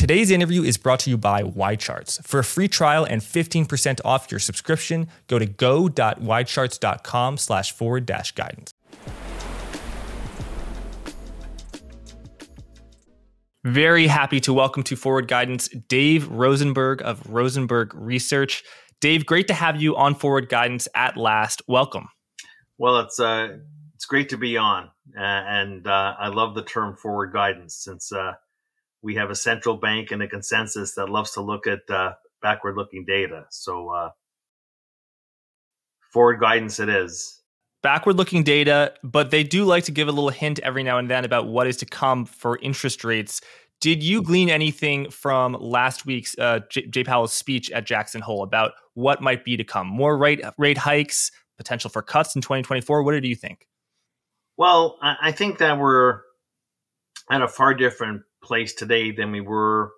Today's interview is brought to you by YCharts. For a free trial and 15% off your subscription, go to go.ycharts.com slash forward dash guidance. Very happy to welcome to Forward Guidance Dave Rosenberg of Rosenberg Research. Dave, great to have you on Forward Guidance at last. Welcome. Well, it's uh, it's great to be on, uh, and uh, I love the term forward guidance since uh, we have a central bank and a consensus that loves to look at uh, backward looking data. So, uh, forward guidance it is. Backward looking data, but they do like to give a little hint every now and then about what is to come for interest rates. Did you glean anything from last week's uh, J-, J. Powell's speech at Jackson Hole about what might be to come? More rate rate hikes, potential for cuts in 2024. What did you think? Well, I think that we're at a far different place today than we were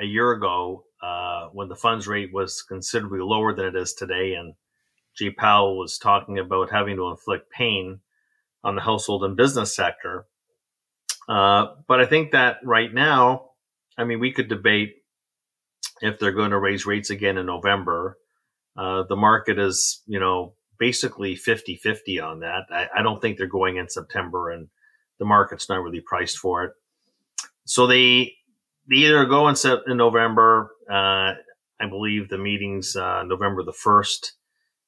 a year ago uh, when the funds rate was considerably lower than it is today. And Jay Powell was talking about having to inflict pain on the household and business sector. Uh, but I think that right now, I mean, we could debate if they're going to raise rates again in November. Uh, the market is, you know, basically 50 50 on that. I, I, don't think they're going in September and the market's not really priced for it so they they either go in, in November. Uh, I believe the meeting's uh, November the first.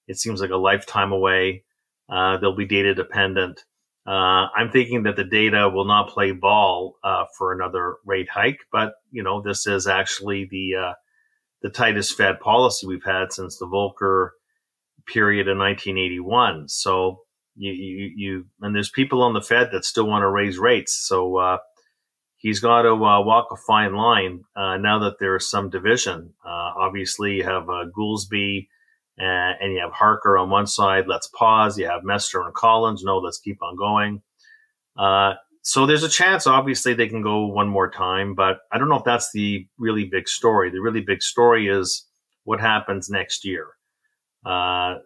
It seems like a lifetime away. Uh, they'll be data dependent. Uh, I'm thinking that the data will not play ball uh, for another rate hike, but you know this is actually the uh, the tightest Fed policy we've had since the Volcker period in 1981. So you, you, you and there's people on the Fed that still want to raise rates. So he's got to uh, walk a fine line uh, now that there's some division. Uh, obviously, you have uh, Goolsbee and, and, you have Harker on one side. Let's pause. You have Mester and Collins. No, let's keep on going. Uh, so there's a chance, obviously, they can go one more time, but I don't know if that's the really big story. The really big story is what happens next year. Uh,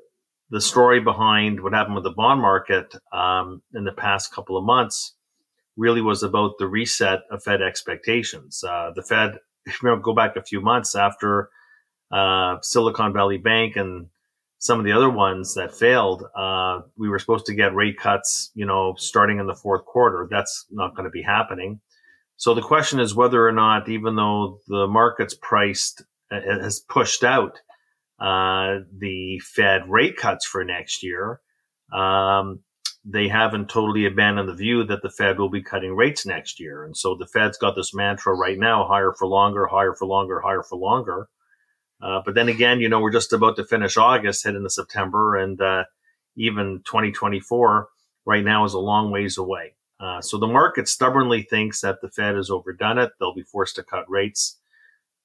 the story behind what happened with the bond market um, in the past couple of months really was about the reset of Fed expectations. Uh, the Fed, if you go back a few months after uh, Silicon Valley Bank and some of the other ones that failed, uh, we were supposed to get rate cuts, you know, starting in the fourth quarter. That's not going to be happening. So the question is whether or not, even though the market's priced uh, has pushed out uh, the Fed rate cuts for next year, um, they haven't totally abandoned the view that the Fed will be cutting rates next year. And so the Fed's got this mantra right now higher for longer, higher for longer, higher for longer. Uh, but then again, you know, we're just about to finish August, head into September, and uh, even 2024 right now is a long ways away. Uh, so the market stubbornly thinks that the Fed has overdone it. They'll be forced to cut rates.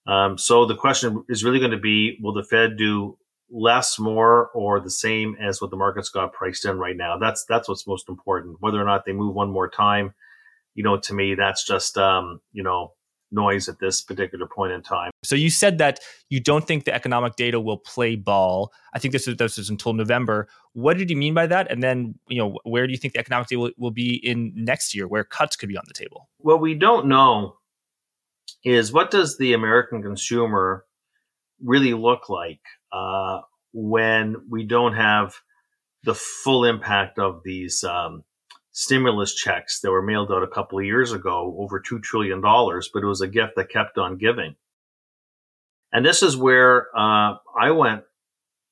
Um, so the question is really going to be: Will the Fed do less, more, or the same as what the market's got priced in right now. That's that's what's most important. Whether or not they move one more time, you know, to me, that's just um, you know noise at this particular point in time. So you said that you don't think the economic data will play ball. I think this is this is until November. What did you mean by that? And then you know where do you think the economic data will, will be in next year, where cuts could be on the table? What we don't know is what does the American consumer really look like uh, when we don't have the full impact of these um, stimulus checks that were mailed out a couple of years ago, over $2 trillion, but it was a gift that kept on giving. And this is where uh, I went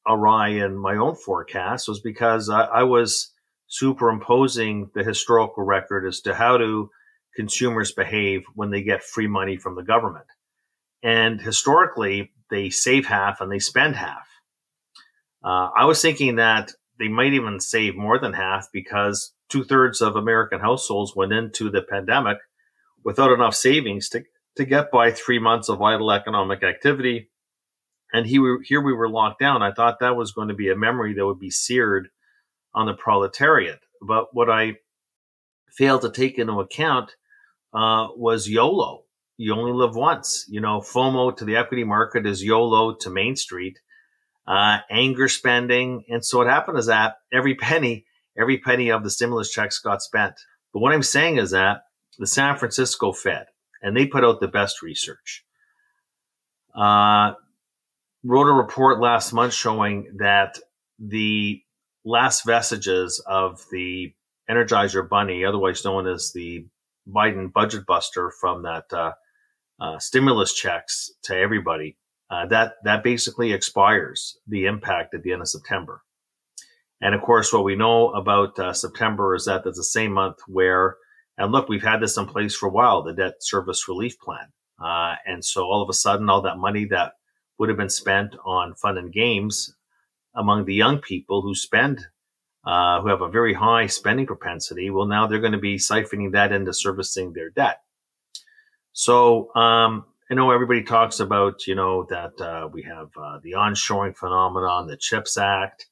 awry in my own forecast was because I, I was superimposing the historical record as to how do consumers behave when they get free money from the government. And historically, they save half and they spend half. Uh, I was thinking that they might even save more than half because two thirds of American households went into the pandemic without enough savings to, to get by three months of vital economic activity. And he, here we were locked down. I thought that was going to be a memory that would be seared on the proletariat. But what I failed to take into account uh, was YOLO you only live once. You know, FOMO to the equity market is YOLO to Main Street, uh, anger spending. And so what happened is that every penny, every penny of the stimulus checks got spent. But what I'm saying is that the San Francisco Fed and they put out the best research. Uh, wrote a report last month showing that the last vestiges of the Energizer Bunny, otherwise known as the Biden budget buster from that uh, uh, stimulus checks to everybody, uh, that that basically expires the impact at the end of September. And of course, what we know about uh, September is that that's the same month where, and look, we've had this in place for a while, the debt service relief plan. Uh, and so all of a sudden, all that money that would have been spent on fun and games among the young people who spend, uh, who have a very high spending propensity, well, now they're going to be siphoning that into servicing their debt. So, um, I know everybody talks about, you know, that uh, we have uh, the onshoring phenomenon, the CHIPS Act,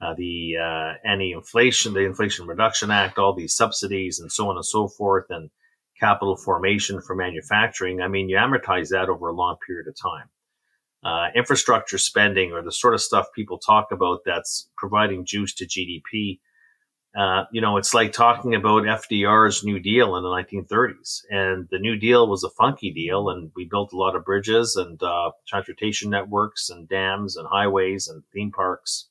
uh, the uh, anti-inflation, the Inflation Reduction Act, all these subsidies and so on and so forth, and capital formation for manufacturing. I mean, you amortize that over a long period of time. Uh, infrastructure spending or the sort of stuff people talk about that's providing juice to GDP. Uh, you know, it's like talking about FDR's New Deal in the 1930s. And the New Deal was a funky deal, and we built a lot of bridges and uh, transportation networks and dams and highways and theme parks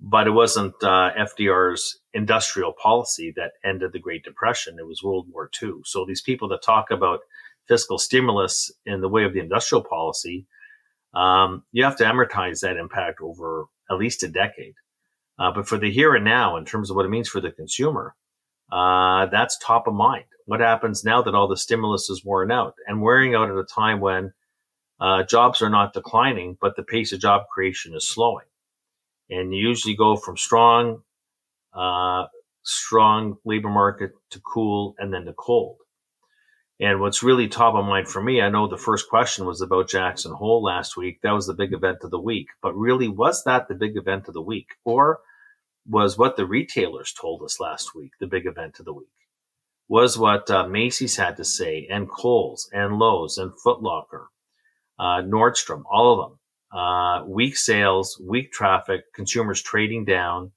but it wasn't uh, FDR's industrial policy that ended the Great Depression. It was World War II. So these people that talk about fiscal stimulus in the way of the industrial policy, um, you have to amortize that impact over at least a decade. Uh, but for the here and now, in terms of what it means for the consumer, uh, that's top of mind. What happens now that all the stimulus is worn out and wearing out at a time when uh, jobs are not declining, but the pace of job creation is slowing? and you usually go from strong, uh, strong labor market to cool and then to cold. And what's really top of mind for me, I know the first question was about Jackson Hole last week. That was the big event of the week. But really, was that the big event of the week? Or was what the retailers told us last week the big event of the week? Was what uh, Macy's had to say, and Kohl's, and Lowe's, and Footlocker, uh, Nordstrom, all of them uh, weak sales, weak traffic, consumers trading down,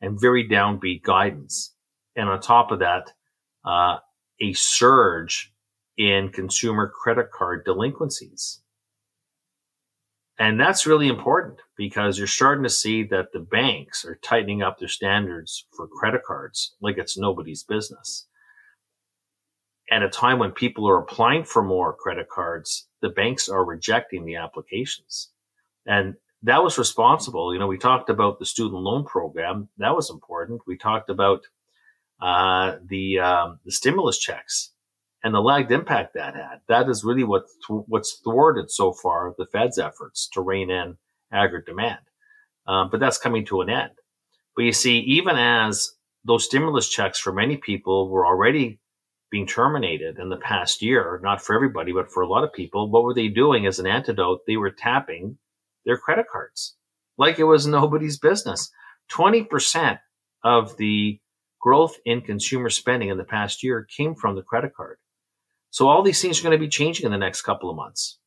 and very downbeat guidance. And on top of that, uh, a surge in consumer credit card delinquencies. And that's really important because you're starting to see that the banks are tightening up their standards for credit cards like it's nobody's business. At a time when people are applying for more credit cards, the banks are rejecting the applications. And that was responsible. You know, we talked about the student loan program. That was important. We talked about uh, the um, the stimulus checks and the lagged impact that had. That is really what what's thwarted so far the Fed's efforts to rein in aggregate demand. Um, but that's coming to an end. But you see, even as those stimulus checks for many people were already being terminated in the past year, not for everybody, but for a lot of people, what were they doing as an antidote? They were tapping their credit cards like it was nobody's business. 20% of the growth in consumer spending in the past year came from the credit card. So all these things are going to be changing in the next couple of months.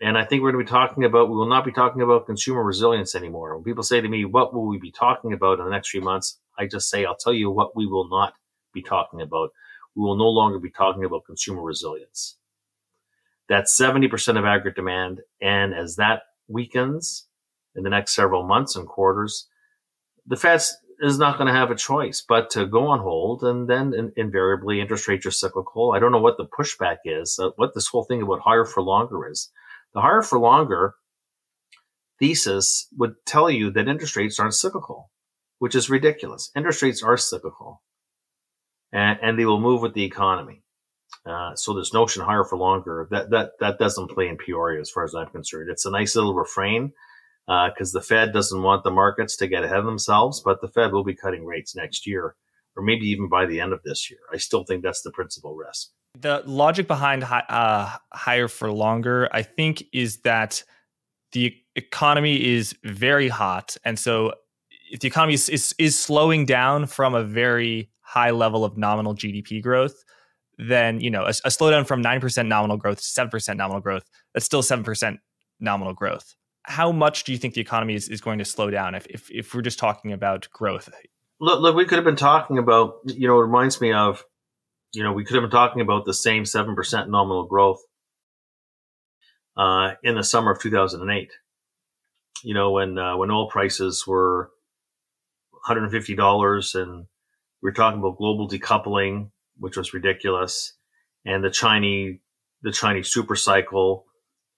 And I think we're going to be talking about, we will not be talking about consumer resilience anymore. When people say to me, what will we be talking about in the next few months? I just say, I'll tell you what we will not be talking about. We will no longer be talking about consumer resilience. That's 70% of aggregate demand. And as that weakens in the next several months and quarters, the Fed is not going to have a choice but to go on hold, and then in, invariably interest rates are cyclical. I don't know what the pushback is, uh, what this whole thing about higher for longer is. The higher for longer thesis would tell you that interest rates aren't cyclical, which is ridiculous. Interest rates are cyclical, and, and they will move with the economy. Uh, so this notion higher for longer that that that doesn't play in Peoria as far as I'm concerned. It's a nice little refrain because uh, the Fed doesn't want the markets to get ahead of themselves, but the Fed will be cutting rates next year, or maybe even by the end of this year. I still think that's the principal risk. The logic behind uh, higher for longer, I think, is that the economy is very hot, and so if the economy is, is, is slowing down from a very high level of nominal GDP growth then you know a, a slowdown from 9% nominal growth to 7% nominal growth that's still 7% nominal growth how much do you think the economy is, is going to slow down if, if, if we're just talking about growth look, look we could have been talking about you know it reminds me of you know, we could have been talking about the same 7% nominal growth uh, in the summer of 2008. You know, when, uh, when oil prices were $150 and we were talking about global decoupling, which was ridiculous, and the Chinese, the Chinese super cycle.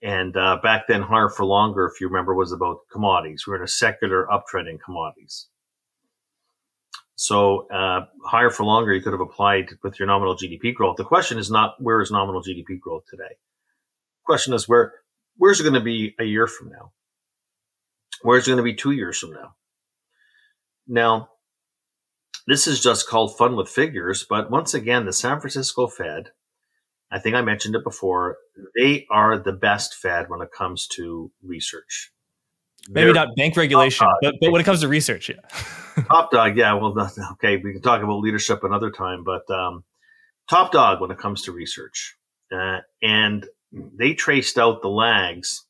And uh, back then, higher for longer, if you remember, was about commodities. We we're in a secular uptrend in commodities. So uh, higher for longer, you could have applied with your nominal GDP growth. The question is not where is nominal GDP growth today. The question is where where's it going to be a year from now? Where's it going to be two years from now? Now, this is just called fun with figures, but once again, the San Francisco Fed, I think I mentioned it before, they are the best Fed when it comes to research. Maybe They're not bank regulation, but, but when it comes to research, yeah. top dog, yeah. Well, okay, we can talk about leadership another time, but um, top dog when it comes to research. Uh, and they traced out the lags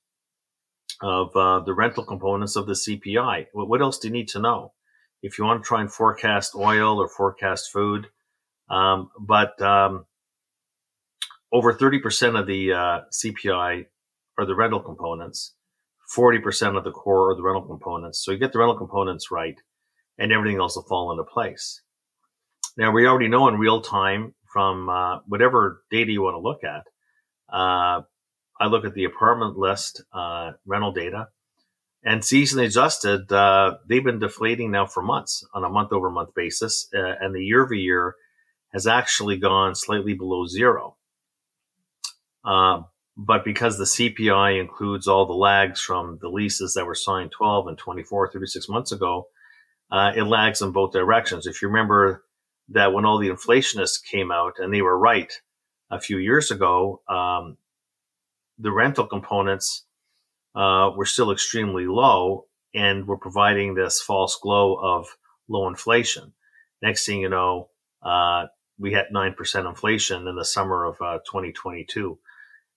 of uh, the rental components of the CPI. What, what, else do you need to know if you want to try and forecast oil or forecast food? Um, but um, over 30% of the uh, CPI are the rental components. 40% of the core are the rental components. So you get the rental components right and everything else will fall into place. Now we already know in real time from uh, whatever data you want to look at. Uh, I look at the apartment list uh, rental data and seasonally adjusted, uh, they've been deflating now for months on a month over month basis. Uh, and the year over year has actually gone slightly below zero. Uh, but because the CPI includes all the lags from the leases that were signed 12 and 24, 36 months ago, uh, it lags in both directions. If you remember that when all the inflationists came out and they were right a few years ago, um, the rental components uh, were still extremely low and were providing this false glow of low inflation. Next thing you know, uh, we had 9% inflation in the summer of uh, 2022.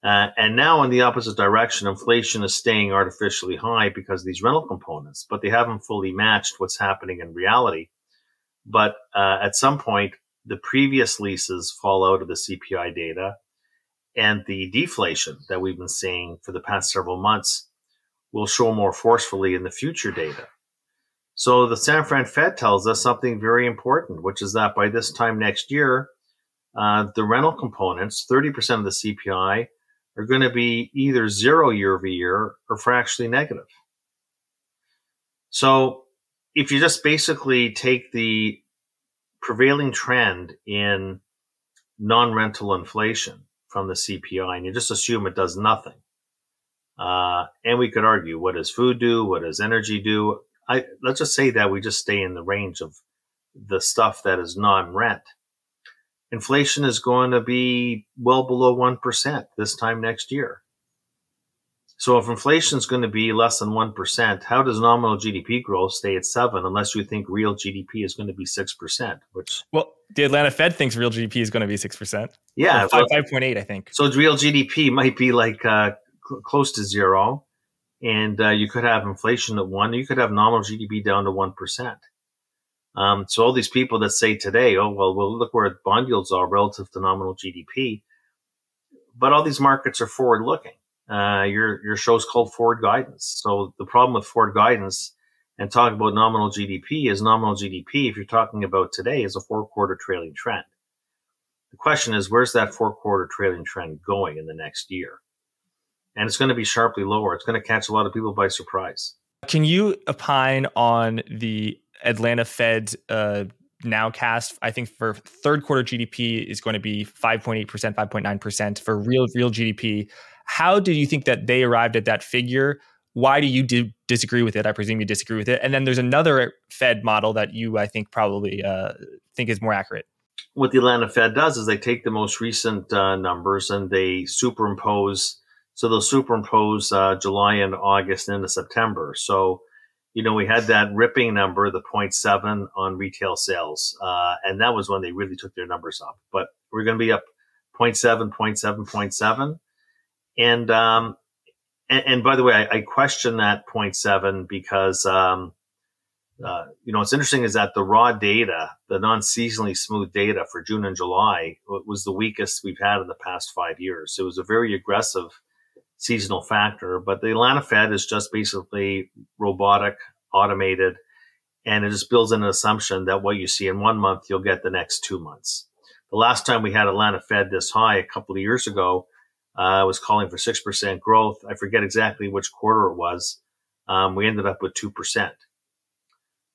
Uh, and now in the opposite direction, inflation is staying artificially high because of these rental components, but they haven't fully matched what's happening in reality. But uh, at some point, the previous leases fall out of the CPI data, and the deflation that we've been seeing for the past several months will show more forcefully in the future data. So the San Fran Fed tells us something very important, which is that by this time next year, uh, the rental components, 30% of the CPI, are going to be either zero year over year or fractionally negative. So if you just basically take the prevailing trend in non-rental inflation from the CPI and you just assume it does nothing. Uh, and we could argue what does food do? What does energy do? I, let's just say that we just stay in the range of the stuff that is non-rent inflation is going to be well below 1% this time next year. So if inflation is going to be less than 1%, how does nominal GDP growth stay at 7 unless you think real GDP is going to be 6%, which Well, the Atlanta Fed thinks real GDP is going to be 6%. Yeah, 5, 5.8 I think. So real GDP might be like uh, cl- close to 0 and uh, you could have inflation at 1, you could have nominal GDP down to 1%. Um, so all these people that say today, oh well, well look where bond yields are relative to nominal GDP, but all these markets are forward looking. Uh, your your show's called forward guidance. So the problem with forward guidance and talking about nominal GDP is nominal GDP. If you're talking about today, is a four quarter trailing trend. The question is, where's that four quarter trailing trend going in the next year? And it's going to be sharply lower. It's going to catch a lot of people by surprise. Can you opine on the Atlanta Fed uh, nowcast, I think for third quarter GDP is going to be 5.8%, 5.9% for real real GDP. How do you think that they arrived at that figure? Why do you do disagree with it? I presume you disagree with it. And then there's another Fed model that you, I think, probably uh, think is more accurate. What the Atlanta Fed does is they take the most recent uh, numbers and they superimpose. So they'll superimpose uh, July and August into September. So you know, we had that ripping number, the 0.7 on retail sales. Uh, and that was when they really took their numbers up. But we're going to be up 0.7, 0.7, 0.7. And, um, and, and by the way, I, I question that 0.7 because, um, uh, you know, what's interesting is that the raw data, the non-seasonally smooth data for June and July was the weakest we've had in the past five years. It was a very aggressive seasonal factor, but the Atlanta Fed is just basically robotic, automated, and it just builds an assumption that what you see in one month, you'll get the next two months. The last time we had Atlanta Fed this high a couple of years ago, uh, was calling for 6% growth. I forget exactly which quarter it was. Um, we ended up with 2%.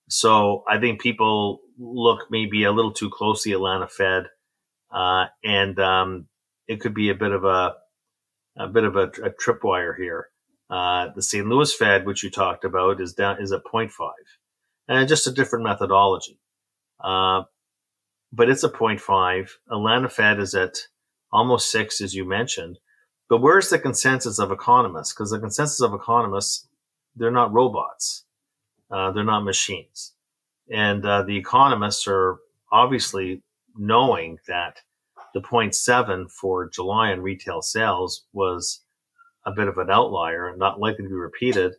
So I think people look maybe a little too closely at Atlanta Fed, uh, and um, it could be a bit of a a bit of a, a tripwire here. Uh, the St. Louis Fed, which you talked about, is down is at 0.5, and just a different methodology. Uh, but it's a 0.5. Atlanta Fed is at almost six, as you mentioned. But where's the consensus of economists? Because the consensus of economists, they're not robots. Uh, they're not machines. And uh, the economists are obviously knowing that the 0.7 for July in retail sales was a bit of an outlier and not likely to be repeated.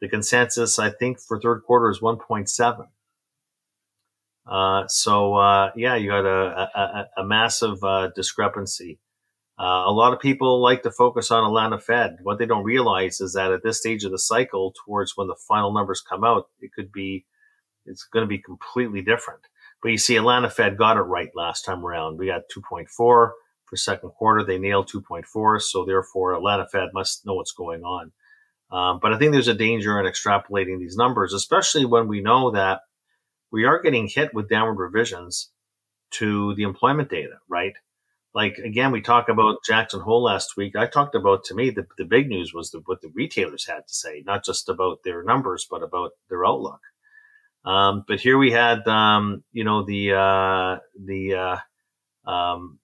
The consensus, I think, for third quarter is 1.7. Uh, so uh, yeah, you got a, a, a massive uh, discrepancy. Uh, a lot of people like to focus on Atlanta Fed. What they don't realize is that at this stage of the cycle, towards when the final numbers come out, it could be it's going to be completely different. But you see, Atlanta Fed got it right last time around. We got 2.4 for second quarter. They nailed 2.4. So therefore, Atlanta Fed must know what's going on. Um, but I think there's a danger in extrapolating these numbers, especially when we know that we are getting hit with downward revisions to the employment data, right? Like again, we talk about Jackson Hole last week. I talked about to me the, the big news was the, what the retailers had to say, not just about their numbers, but about their outlook. Um, but here we had, um, you know, the uh, the uh, um,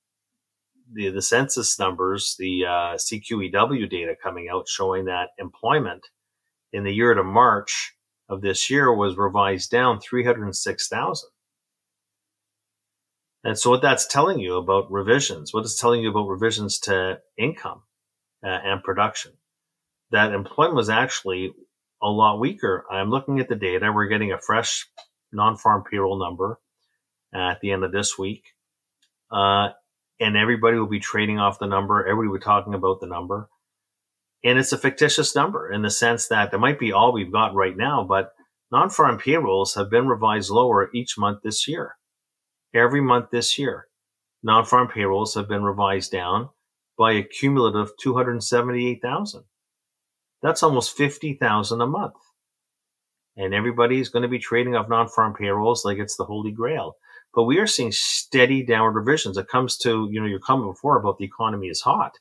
the the census numbers, the uh, CQEW data coming out showing that employment in the year to March of this year was revised down 306,000. And so what that's telling you about revisions, what it's telling you about revisions to income uh, and production, that employment was actually a lot weaker. I'm looking at the data. We're getting a fresh non-farm payroll number at the end of this week. Uh, and everybody will be trading off the number. Everybody will be talking about the number. And it's a fictitious number in the sense that it might be all we've got right now, but non-farm payrolls have been revised lower each month this year. Every month this year, non-farm payrolls have been revised down by a cumulative 278,000. That's almost 50,000 a month. And everybody's going to be trading off non-farm payrolls like it's the holy grail. But we are seeing steady downward revisions. It comes to, you know, your comment before about the economy is hot.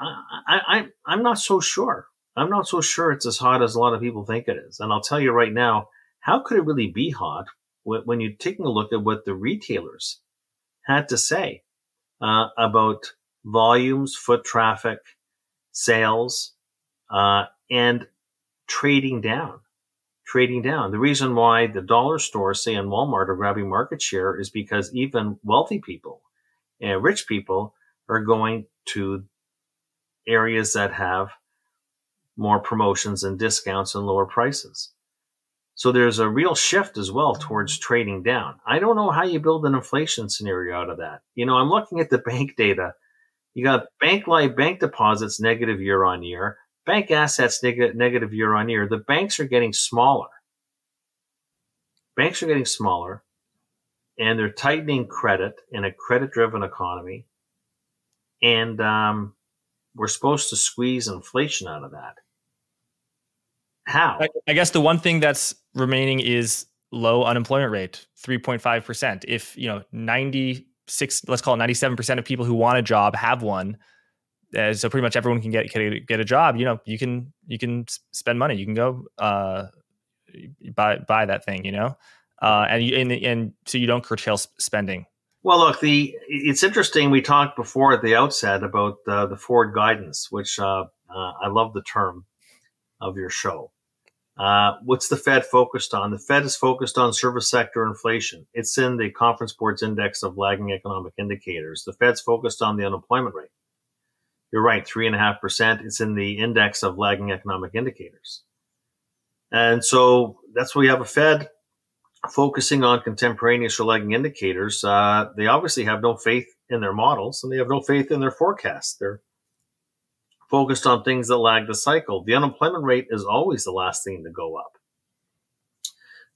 I, I, I'm not so sure. I'm not so sure it's as hot as a lot of people think it is. And I'll tell you right now, how could it really be hot when you're taking a look at what the retailers had to say uh, about volumes, foot traffic, sales, uh, and trading down. Trading down. The reason why the dollar stores, say in Walmart, are grabbing market share is because even wealthy people and rich people are going to areas that have more promotions and discounts and lower prices. So there's a real shift as well towards trading down. I don't know how you build an inflation scenario out of that. You know, I'm looking at the bank data. You got bank live bank deposits negative year on year bank assets neg- negative year on year, the banks are getting smaller. Banks are getting smaller and they're tightening credit in a credit driven economy. And um, we're supposed to squeeze inflation out of that. How? I guess the one thing that's remaining is low unemployment rate, 3.5%. If, you know, 96, let's call it 97% of people who want a job have one, uh, so pretty much everyone can get, get a job. You know, you can you can spend money. You can go uh, buy buy that thing. You know, uh, and you, and and so you don't curtail spending. Well, look, the it's interesting. We talked before at the outset about uh, the forward guidance, which uh, uh, I love the term of your show. Uh, what's the Fed focused on? The Fed is focused on service sector inflation. It's in the Conference Board's index of lagging economic indicators. The Fed's focused on the unemployment rate. You're right, three and a half percent. It's in the index of lagging economic indicators. And so that's why we have a Fed focusing on contemporaneous or lagging indicators. Uh, they obviously have no faith in their models and they have no faith in their forecasts. They're focused on things that lag the cycle. The unemployment rate is always the last thing to go up.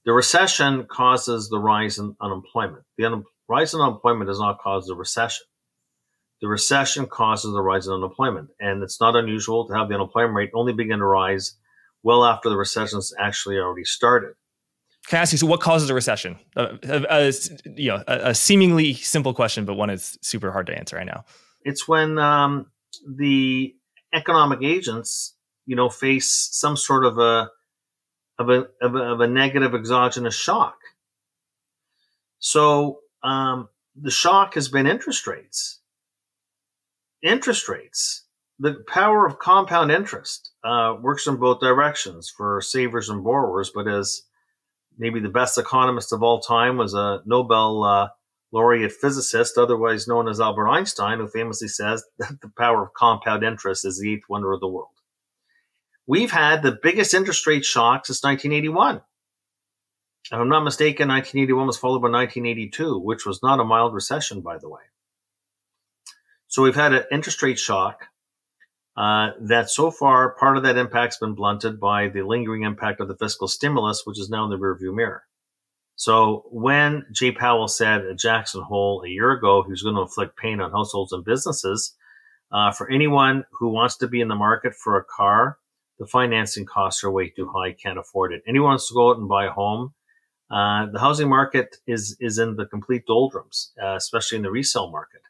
The recession causes the rise in unemployment. The un- rise in unemployment does not cause the recession. The recession causes the rise in unemployment. And it's not unusual to have the unemployment rate only begin to rise well after the recession's actually already started. Can I ask you, so what causes a recession? Uh, a, a, you know, a, a, seemingly simple question, but one is super hard to answer right now. It's when um, the economic agents, you know, face some sort of a of a, of a, of a negative exogenous shock. So um, the shock has been interest rates. Interest rates. The power of compound interest uh, works in both directions for savers and borrowers, but as maybe the best economist of all time was a Nobel uh, laureate physicist, otherwise known as Albert Einstein, who famously says that the power of compound interest is the eighth wonder of the world. We've had the biggest interest rate shock since 1981. If I'm not mistaken, 1981 was followed by 1982, which was not a mild recession, by the way. So we've had an interest rate shock uh, that so far part of that impact's been blunted by the lingering impact of the fiscal stimulus, which is now in the rearview mirror. So when Jay Powell said at Jackson Hole a year ago he was going to inflict pain on households and businesses, uh, for anyone who wants to be in the market for a car, the financing costs are way too high, can't afford it. Anyone wants to go out and buy a home, uh, the housing market is is in the complete doldrums, uh, especially in the resale market.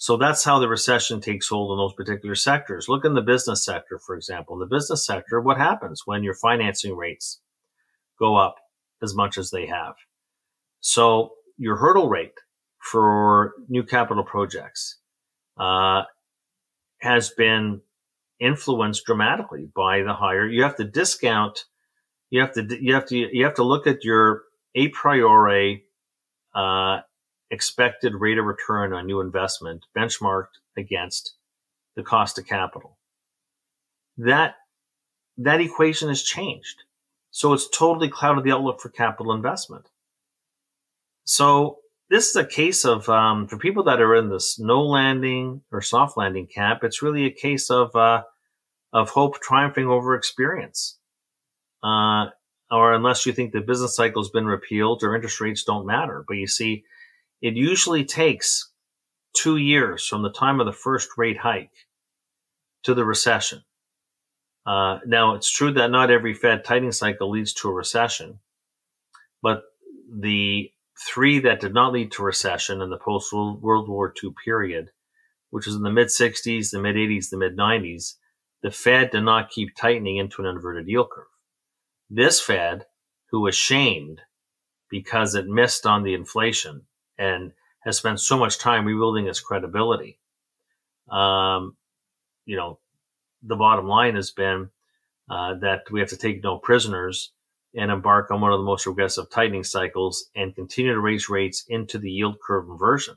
So that's how the recession takes hold in those particular sectors. Look in the business sector, for example. In the business sector, what happens when your financing rates go up as much as they have? So your hurdle rate for new capital projects uh, has been influenced dramatically by the higher. You have to discount. You have to you have to you have to look at your a priori uh, expected rate of return on new investment benchmarked against the cost of capital. That that equation has changed. So it's totally clouded the outlook for capital investment. So this is a case of um, for people that are in this no landing or soft landing camp. It's really a case of uh, of hope triumphing over experience. Uh, or unless you think the business cycle has been repealed or interest rates don't matter. But you see, it usually takes two years from the time of the first rate hike to the recession. Uh, now, it's true that not every Fed tightening cycle leads to a recession, but the three that did not lead to recession in the post World War II period, which was in the mid 60s, the mid 80s, the mid 90s, the Fed did not keep tightening into an inverted yield curve. This Fed, who was shamed because it missed on the inflation, and has spent so much time rebuilding its credibility. Um, you know, the bottom line has been uh, that we have to take no prisoners and embark on one of the most regressive tightening cycles and continue to raise rates into the yield curve inversion.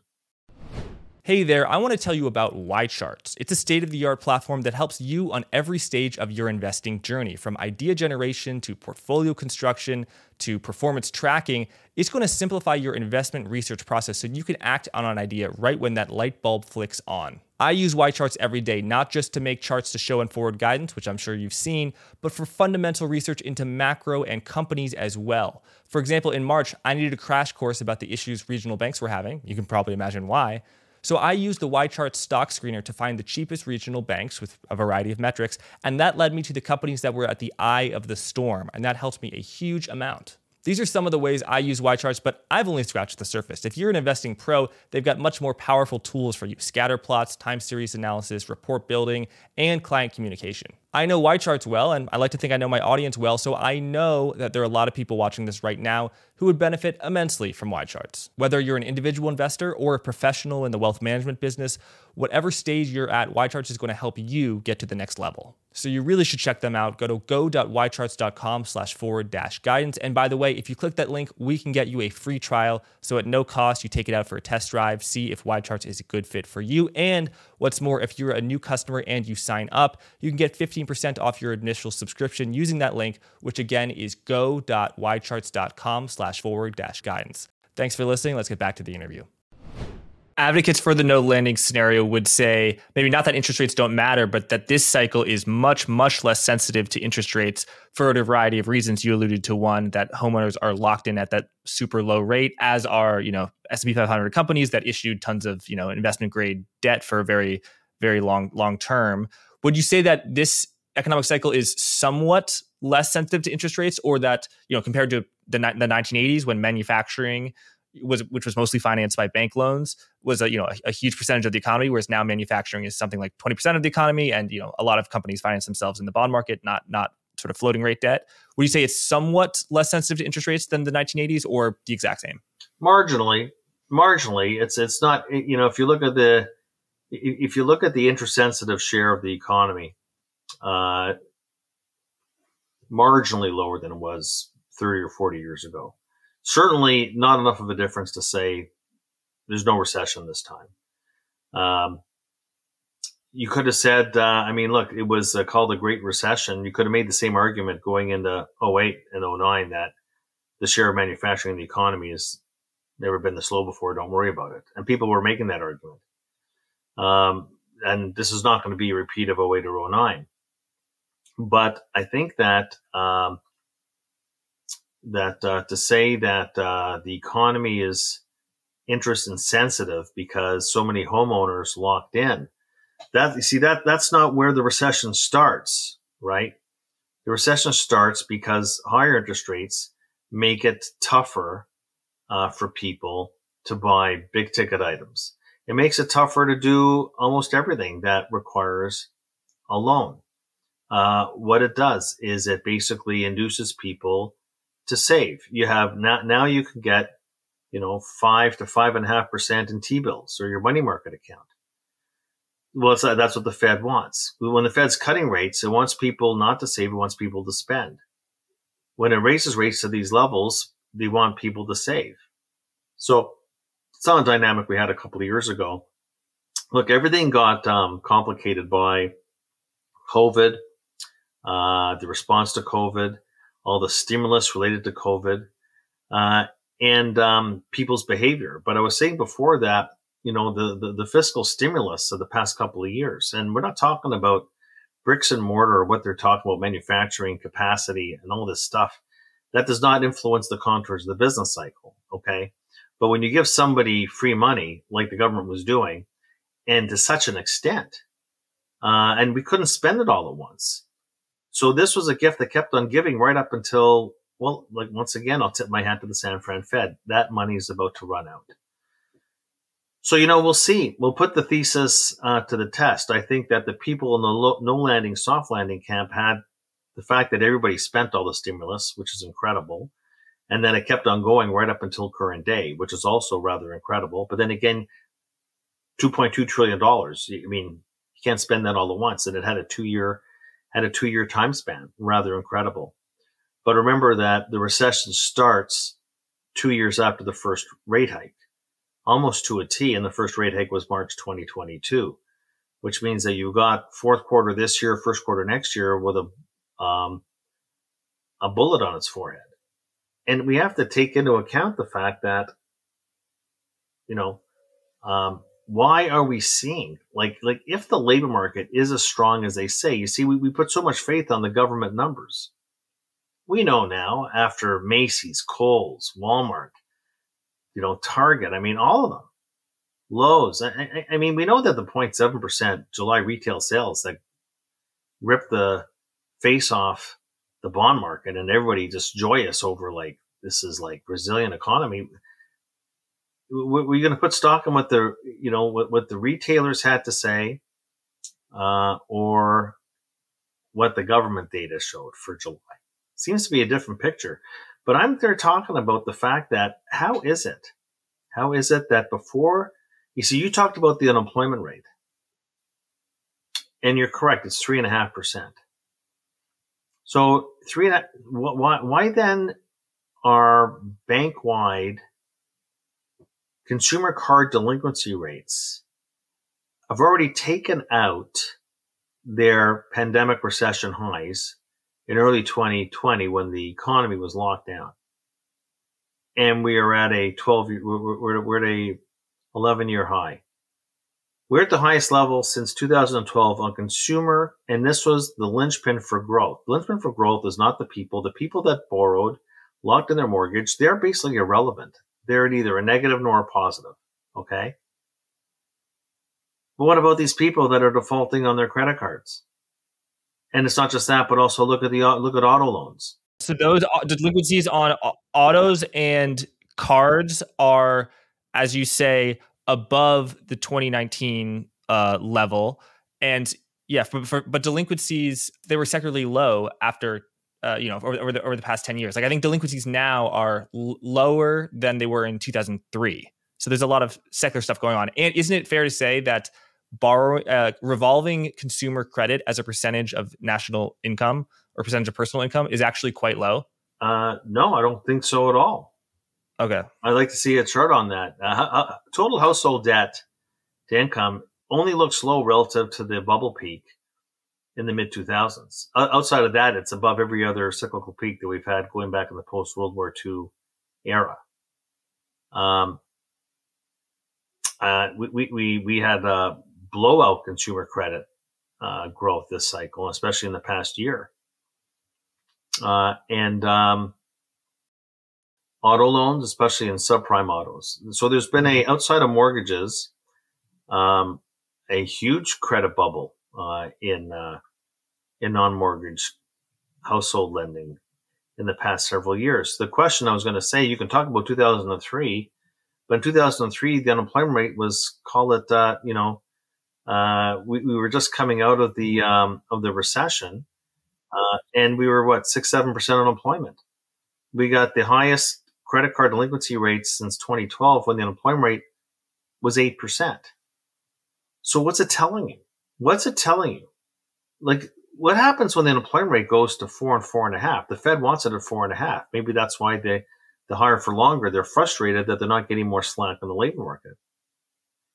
Hey there, I want to tell you about YCharts. It's a state of the art platform that helps you on every stage of your investing journey, from idea generation to portfolio construction to performance tracking. It's going to simplify your investment research process so you can act on an idea right when that light bulb flicks on. I use YCharts every day, not just to make charts to show and forward guidance, which I'm sure you've seen, but for fundamental research into macro and companies as well. For example, in March, I needed a crash course about the issues regional banks were having. You can probably imagine why. So I used the YChart stock screener to find the cheapest regional banks with a variety of metrics, and that led me to the companies that were at the eye of the storm, and that helped me a huge amount. These are some of the ways I use YCharts, but I've only scratched the surface. If you're an investing pro, they've got much more powerful tools for you scatter plots, time series analysis, report building, and client communication. I know YCharts well, and I like to think I know my audience well, so I know that there are a lot of people watching this right now who would benefit immensely from YCharts. Whether you're an individual investor or a professional in the wealth management business, whatever stage you're at, YCharts is going to help you get to the next level. So you really should check them out. Go to go.ycharts.com slash forward dash guidance. And by the way, if you click that link, we can get you a free trial. So at no cost, you take it out for a test drive, see if YCharts is a good fit for you. And what's more, if you're a new customer and you sign up, you can get 15 15% off your initial subscription using that link, which again is go.ycharts.com slash forward dash guidance. Thanks for listening. Let's get back to the interview advocates for the no landing scenario would say maybe not that interest rates don't matter, but that this cycle is much, much less sensitive to interest rates for a variety of reasons. You alluded to one that homeowners are locked in at that super low rate, as are you know S&P 500 companies that issued tons of you know investment grade debt for a very, very long, long term. Would you say that this economic cycle is somewhat less sensitive to interest rates, or that you know compared to the, the 1980s when manufacturing was which was mostly financed by bank loans was a you know a, a, huge percentage of the economy whereas now manufacturing is something like 20% of the economy and you know a lot of companies finance themselves in the bond market not not sort of floating rate debt. Would you say it's somewhat less sensitive to interest rates than the 1980s or the exact same? Marginally marginally it's it's not you know if you look at the if you look at the interest sensitive share of the economy uh marginally lower than it was 30 or 40 years ago certainly not enough of a difference to say there's no recession this time. Um, you could have said, uh, I mean, look, it was uh, called a Great Recession. You could have made the same argument going into 08 and 09 that the share of manufacturing in the economy has never been this low before. Don't worry about it. And people were making that argument. Um, and this is not going to be a repeat of 08 or 09. But I think that um, that uh, to say that uh, the economy is interest insensitive because so many homeowners locked in. That you see that that's not where the recession starts, right? The recession starts because higher interest rates make it tougher uh, for people to buy big ticket items. It makes it tougher to do almost everything that requires a loan. Uh, what it does is it basically induces people to save. You have now, now you can get, you know, five to five and a half percent in T bills or your money market account. Well, that's what the Fed wants. When the Fed's cutting rates, it wants people not to save. It wants people to spend. When it raises rates to these levels, they want people to save. So it's not a dynamic we had a couple of years ago. Look, everything got um, complicated by COVID, uh, the response to COVID, all the stimulus related to COVID, uh, and um, people's behavior. But I was saying before that, you know, the, the, the fiscal stimulus of the past couple of years, and we're not talking about bricks and mortar or what they're talking about manufacturing capacity and all this stuff. That does not influence the contours of the business cycle. Okay. But when you give somebody free money, like the government was doing, and to such an extent, uh, and we couldn't spend it all at once. So this was a gift that kept on giving right up until, well, like once again, I'll tip my hat to the San Fran Fed. That money is about to run out. So, you know, we'll see. We'll put the thesis uh, to the test. I think that the people in the low, no landing, soft landing camp had the fact that everybody spent all the stimulus, which is incredible. And then it kept on going right up until current day, which is also rather incredible. But then again, $2.2 trillion. I mean, you can't spend that all at once. And it had a two year had a two year time span, rather incredible. But remember that the recession starts two years after the first rate hike, almost to a T. And the first rate hike was March 2022, which means that you've got fourth quarter this year, first quarter next year with a, um, a bullet on its forehead. And we have to take into account the fact that, you know, um, why are we seeing like like if the labor market is as strong as they say you see we, we put so much faith on the government numbers. We know now after macy's kohl's walmart you know target i mean all of them lowes i, I, I mean we know that the 0.7% july retail sales that ripped the face off the bond market and everybody just joyous over like this is like brazilian economy we're going to put stock in what the you know what, what the retailers had to say uh, or what the government data showed for July. Seems to be a different picture. But I'm there talking about the fact that how is it? How is it that before you see you talked about the unemployment rate, and you're correct, it's three and a half percent. So three and a, why why then are bank wide consumer card delinquency rates have already taken out their pandemic recession highs in early 2020 when the economy was locked down. And we are at a 12 year, we're, we're, at a 11 year high. We're at the highest level since 2012 on consumer, and this was the linchpin for growth. The linchpin for growth is not the people. The people that borrowed, locked in their mortgage, they're basically irrelevant. They're neither a negative nor a positive. Okay. But what about these people that are defaulting on their credit cards? And it's not just that, but also look at the look at auto loans. So those delinquencies on autos and cards are, as you say, above the 2019 uh, level, and yeah, for, for, but delinquencies they were secularly low after uh, you know over, over, the over the past 10 years. Like I think delinquencies now are l- lower than they were in 2003. So there's a lot of secular stuff going on. And isn't it fair to say that borrow uh, revolving consumer credit as a percentage of national income or percentage of personal income is actually quite low? Uh, no, I don't think so at all. Okay. I'd like to see a chart on that. Uh, uh, total household debt to income only looks low relative to the bubble peak in the mid 2000s. Uh, outside of that, it's above every other cyclical peak that we've had going back in the post World War II era. Um, uh, we, we, we had a blowout consumer credit uh, growth this cycle, especially in the past year. Uh, and um, auto loans, especially in subprime autos. So there's been a outside of mortgages, um, a huge credit bubble uh, in uh, in non-mortgage household lending in the past several years. The question I was going to say, you can talk about 2003, but in 2003 the unemployment rate was call it uh, you know uh, we, we were just coming out of the um, of the recession, uh, and we were what six seven percent unemployment. We got the highest credit card delinquency rates since 2012 when the unemployment rate was 8%. So what's it telling you? What's it telling you? Like, what happens when the unemployment rate goes to four and four and a half? The Fed wants it at four and a half. Maybe that's why they, the higher for longer, they're frustrated that they're not getting more slack in the labor market.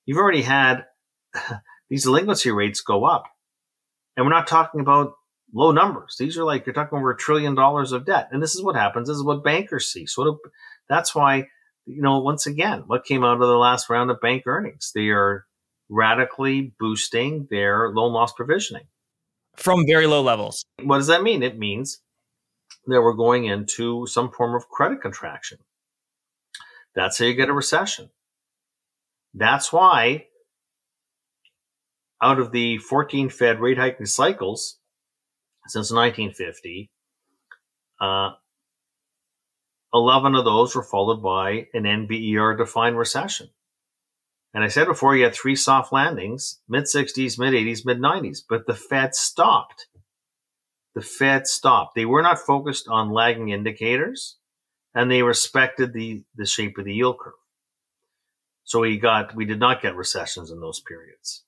You've already had these delinquency rates go up. And we're not talking about low numbers. These are like you're talking over a trillion dollars of debt, and this is what happens. This is what bankers see. So that's why you know once again, what came out of the last round of bank earnings? They are radically boosting their loan loss provisioning from very low levels. What does that mean? It means that we're going into some form of credit contraction. That's how you get a recession. That's why out of the 14 Fed rate hiking cycles, since 1950. Uh, 11 of those were followed by an NBER defined recession. And I said before, you had three soft landings mid 60s, mid 80s, mid 90s, but the Fed stopped. The Fed stopped. They were not focused on lagging indicators and they respected the, the shape of the yield curve. So we got, we did not get recessions in those periods.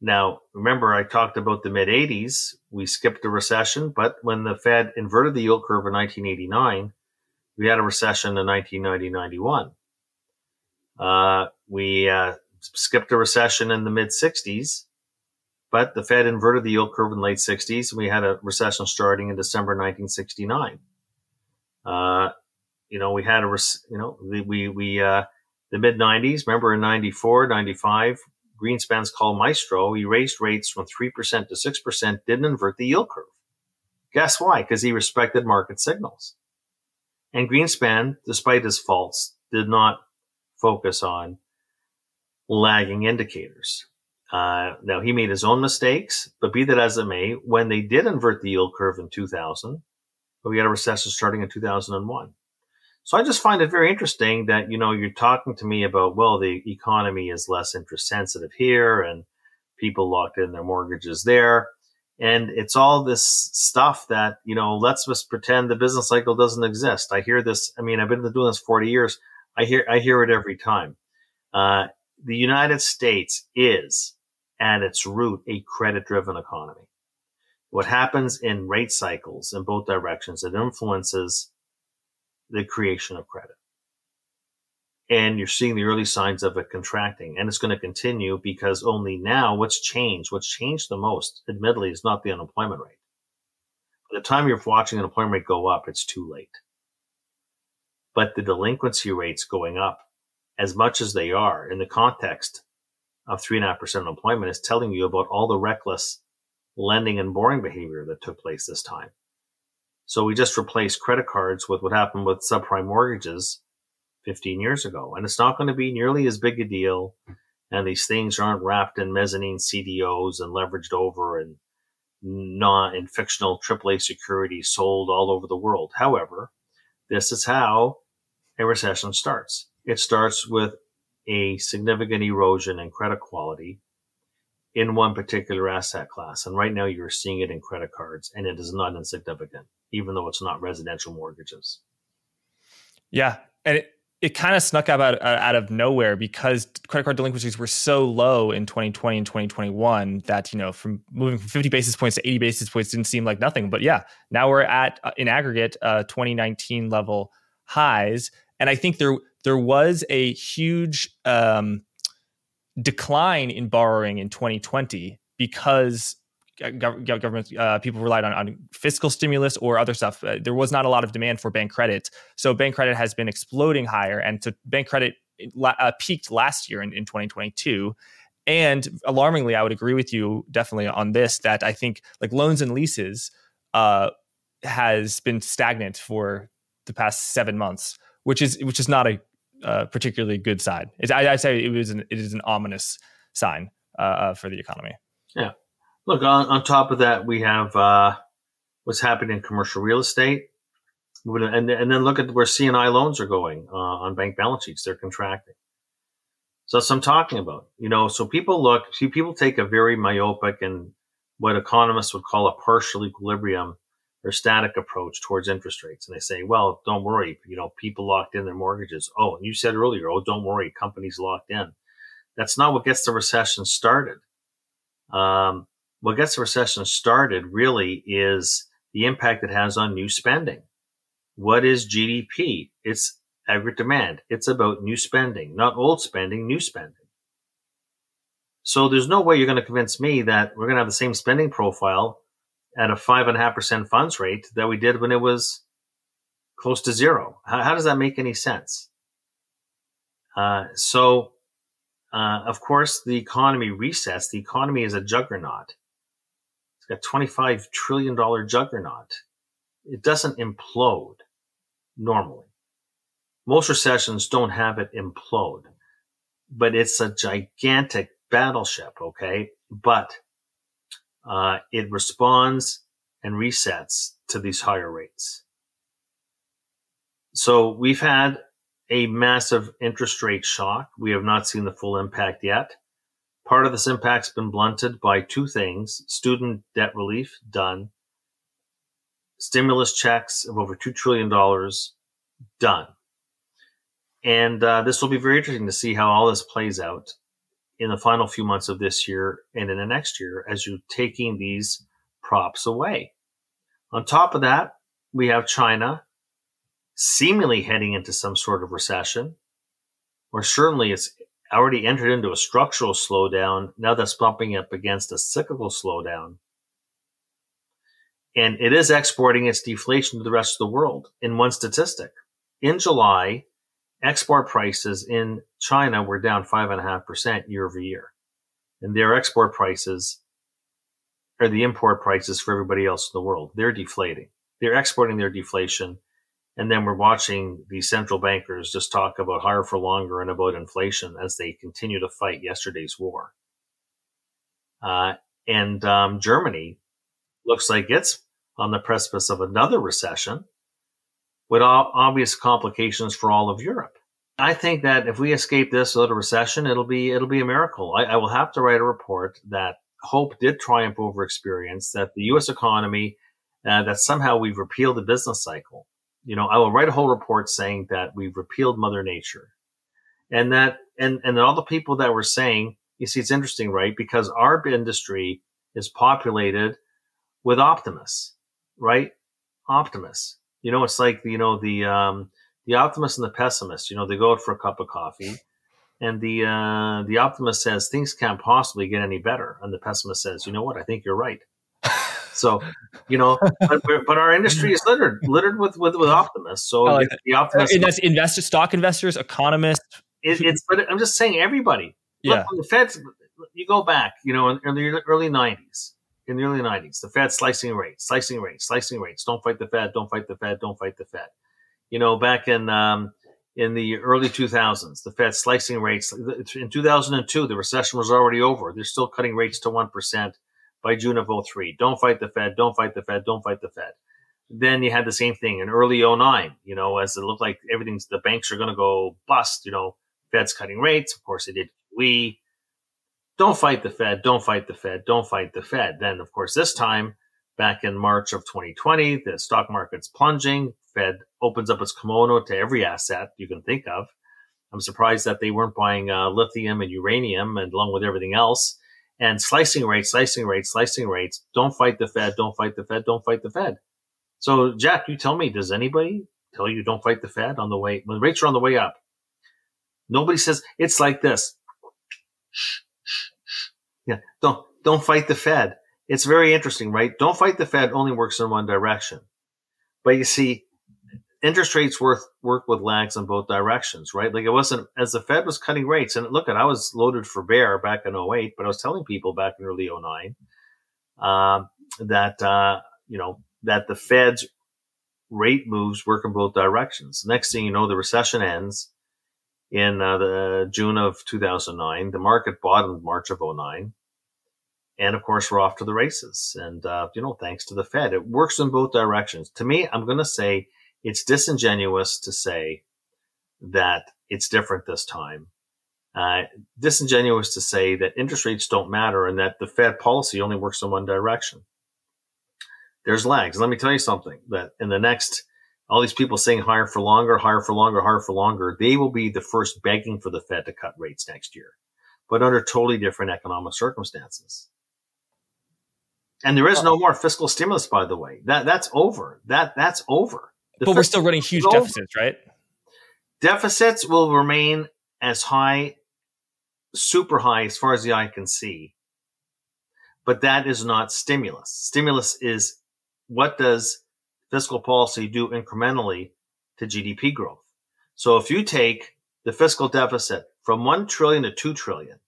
Now, remember, I talked about the mid 80s. We skipped a recession, but when the Fed inverted the yield curve in 1989, we had a recession in 1990 91. Uh, we uh, skipped a recession in the mid 60s, but the Fed inverted the yield curve in the late 60s, and we had a recession starting in December 1969. Uh, you know, we had a, you know, we, we, uh, the mid 90s, remember in 94, 95, Greenspan's call Maestro, he raised rates from 3% to 6%, didn't invert the yield curve. Guess why? Because he respected market signals. And Greenspan, despite his faults, did not focus on lagging indicators. Uh, now, he made his own mistakes, but be that as it may, when they did invert the yield curve in 2000, we had a recession starting in 2001. So I just find it very interesting that, you know, you're talking to me about, well, the economy is less interest sensitive here and people locked in their mortgages there. And it's all this stuff that, you know, let's just pretend the business cycle doesn't exist. I hear this. I mean, I've been doing this 40 years. I hear, I hear it every time. Uh, the United States is at its root a credit driven economy. What happens in rate cycles in both directions, it influences the creation of credit. and you're seeing the early signs of it contracting and it's going to continue because only now what's changed what's changed the most admittedly is not the unemployment rate by the time you're watching unemployment rate go up it's too late but the delinquency rates going up as much as they are in the context of 3.5% unemployment is telling you about all the reckless lending and borrowing behavior that took place this time so we just replaced credit cards with what happened with subprime mortgages 15 years ago. And it's not going to be nearly as big a deal. And these things aren't wrapped in mezzanine CDOs and leveraged over and not in fictional AAA securities sold all over the world. However, this is how a recession starts. It starts with a significant erosion in credit quality in one particular asset class. And right now you're seeing it in credit cards and it is not insignificant, even though it's not residential mortgages. Yeah. And it, it kind of snuck out, out of nowhere because credit card delinquencies were so low in 2020 and 2021 that you know from moving from 50 basis points to 80 basis points didn't seem like nothing but yeah now we're at uh, in aggregate uh, 2019 level highs and i think there there was a huge um, decline in borrowing in 2020 because government uh, people relied on, on fiscal stimulus or other stuff. Uh, there was not a lot of demand for bank credit, so bank credit has been exploding higher, and so bank credit uh, peaked last year in, in 2022. And alarmingly, I would agree with you definitely on this that I think like loans and leases uh, has been stagnant for the past seven months, which is which is not a uh, particularly good sign. I, would say it was an, it is an ominous sign uh, uh, for the economy. Yeah, Look, on, on top of that, we have uh, what's happening in commercial real estate. And, and then look at where C&I loans are going uh, on bank balance sheets. They're contracting. So that's what I'm talking about. You know, so people look, see, people take a very myopic and what economists would call a partial equilibrium or static approach towards interest rates. And they say, well, don't worry. You know, people locked in their mortgages. Oh, and you said earlier, oh, don't worry. Companies locked in. That's not what gets the recession started. Um, what gets the recession started really is the impact it has on new spending. What is GDP? It's aggregate demand. It's about new spending, not old spending, new spending. So there's no way you're going to convince me that we're going to have the same spending profile at a five and a half percent funds rate that we did when it was close to zero. How, how does that make any sense? Uh, so, uh, of course, the economy resets. The economy is a juggernaut a $25 trillion juggernaut. It doesn't implode normally. Most recessions don't have it implode, but it's a gigantic battleship, okay? But uh, it responds and resets to these higher rates. So we've had a massive interest rate shock. We have not seen the full impact yet. Part of this impact's been blunted by two things student debt relief done, stimulus checks of over $2 trillion done. And uh, this will be very interesting to see how all this plays out in the final few months of this year and in the next year as you're taking these props away. On top of that, we have China seemingly heading into some sort of recession, or certainly it's already entered into a structural slowdown. Now that's bumping up against a cyclical slowdown. And it is exporting its deflation to the rest of the world. In one statistic, in July, export prices in China were down 5.5% year over year. And their export prices are the import prices for everybody else in the world. They're deflating. They're exporting their deflation and then we're watching these central bankers just talk about higher for longer and about inflation as they continue to fight yesterday's war. Uh, and um, Germany looks like it's on the precipice of another recession with obvious complications for all of Europe. I think that if we escape this little recession, it'll be it'll be a miracle. I, I will have to write a report that hope did triumph over experience, that the U.S. economy, uh, that somehow we've repealed the business cycle, you know, I will write a whole report saying that we've repealed Mother Nature, and that and and all the people that were saying, you see, it's interesting, right? Because our industry is populated with optimists, right? Optimists. You know, it's like you know the um, the optimist and the pessimist, you know, they go out for a cup of coffee, and the uh, the optimist says things can't possibly get any better, and the pessimist says, you know what, I think you're right. So, you know, but, but, our industry is littered littered with with, with optimists. So like the optimists, and that's investors, stock investors, economists. It, it's but I'm just saying everybody. Yeah. Look, the Feds, you go back, you know, in, in the early '90s, in the early '90s, the Fed slicing rates, slicing rates, slicing rates. Don't fight the Fed. Don't fight the Fed. Don't fight the Fed. You know, back in um, in the early 2000s, the Fed slicing rates. In 2002, the recession was already over. They're still cutting rates to one percent by June of 03. Don't fight the Fed. Don't fight the Fed. Don't fight the Fed. Then you had the same thing in early 09, you know, as it looked like everything's, the banks are going to go bust, you know, Fed's cutting rates. Of course, they did. We don't fight the Fed. Don't fight the Fed. Don't fight the Fed. Then, of course, this time back in March of 2020, the stock market's plunging. Opens up its kimono to every asset you can think of. I'm surprised that they weren't buying uh, lithium and uranium and along with everything else and slicing rates, slicing rates, slicing rates. Don't fight the Fed. Don't fight the Fed. Don't fight the Fed. So, Jack, you tell me, does anybody tell you don't fight the Fed on the way when rates are on the way up? Nobody says it's like this. Yeah, don't don't fight the Fed. It's very interesting, right? Don't fight the Fed only works in one direction. But you see, interest rates work work with lags in both directions, right? Like it wasn't as the Fed was cutting rates, and look at I was loaded for bear back in 08, but I was telling people back in early 09 uh, that uh, you know that the Fed's rate moves work in both directions. Next thing you know, the recession ends in uh, the June of 2009. The market bottomed March of 09. And of course, we're off to the races. And, uh, you know, thanks to the Fed, it works in both directions. To me, I'm going to say it's disingenuous to say that it's different this time. Uh, disingenuous to say that interest rates don't matter and that the Fed policy only works in one direction. There's lags. Let me tell you something that in the next, all these people saying higher for longer, higher for longer, higher for longer, they will be the first begging for the Fed to cut rates next year, but under totally different economic circumstances. And there is no more fiscal stimulus, by the way. That that's over. That that's over. The but we're still running huge deficits, right? Deficits will remain as high, super high as far as the eye can see. But that is not stimulus. Stimulus is what does fiscal policy do incrementally to GDP growth? So if you take the fiscal deficit from 1 trillion to 2 trillion,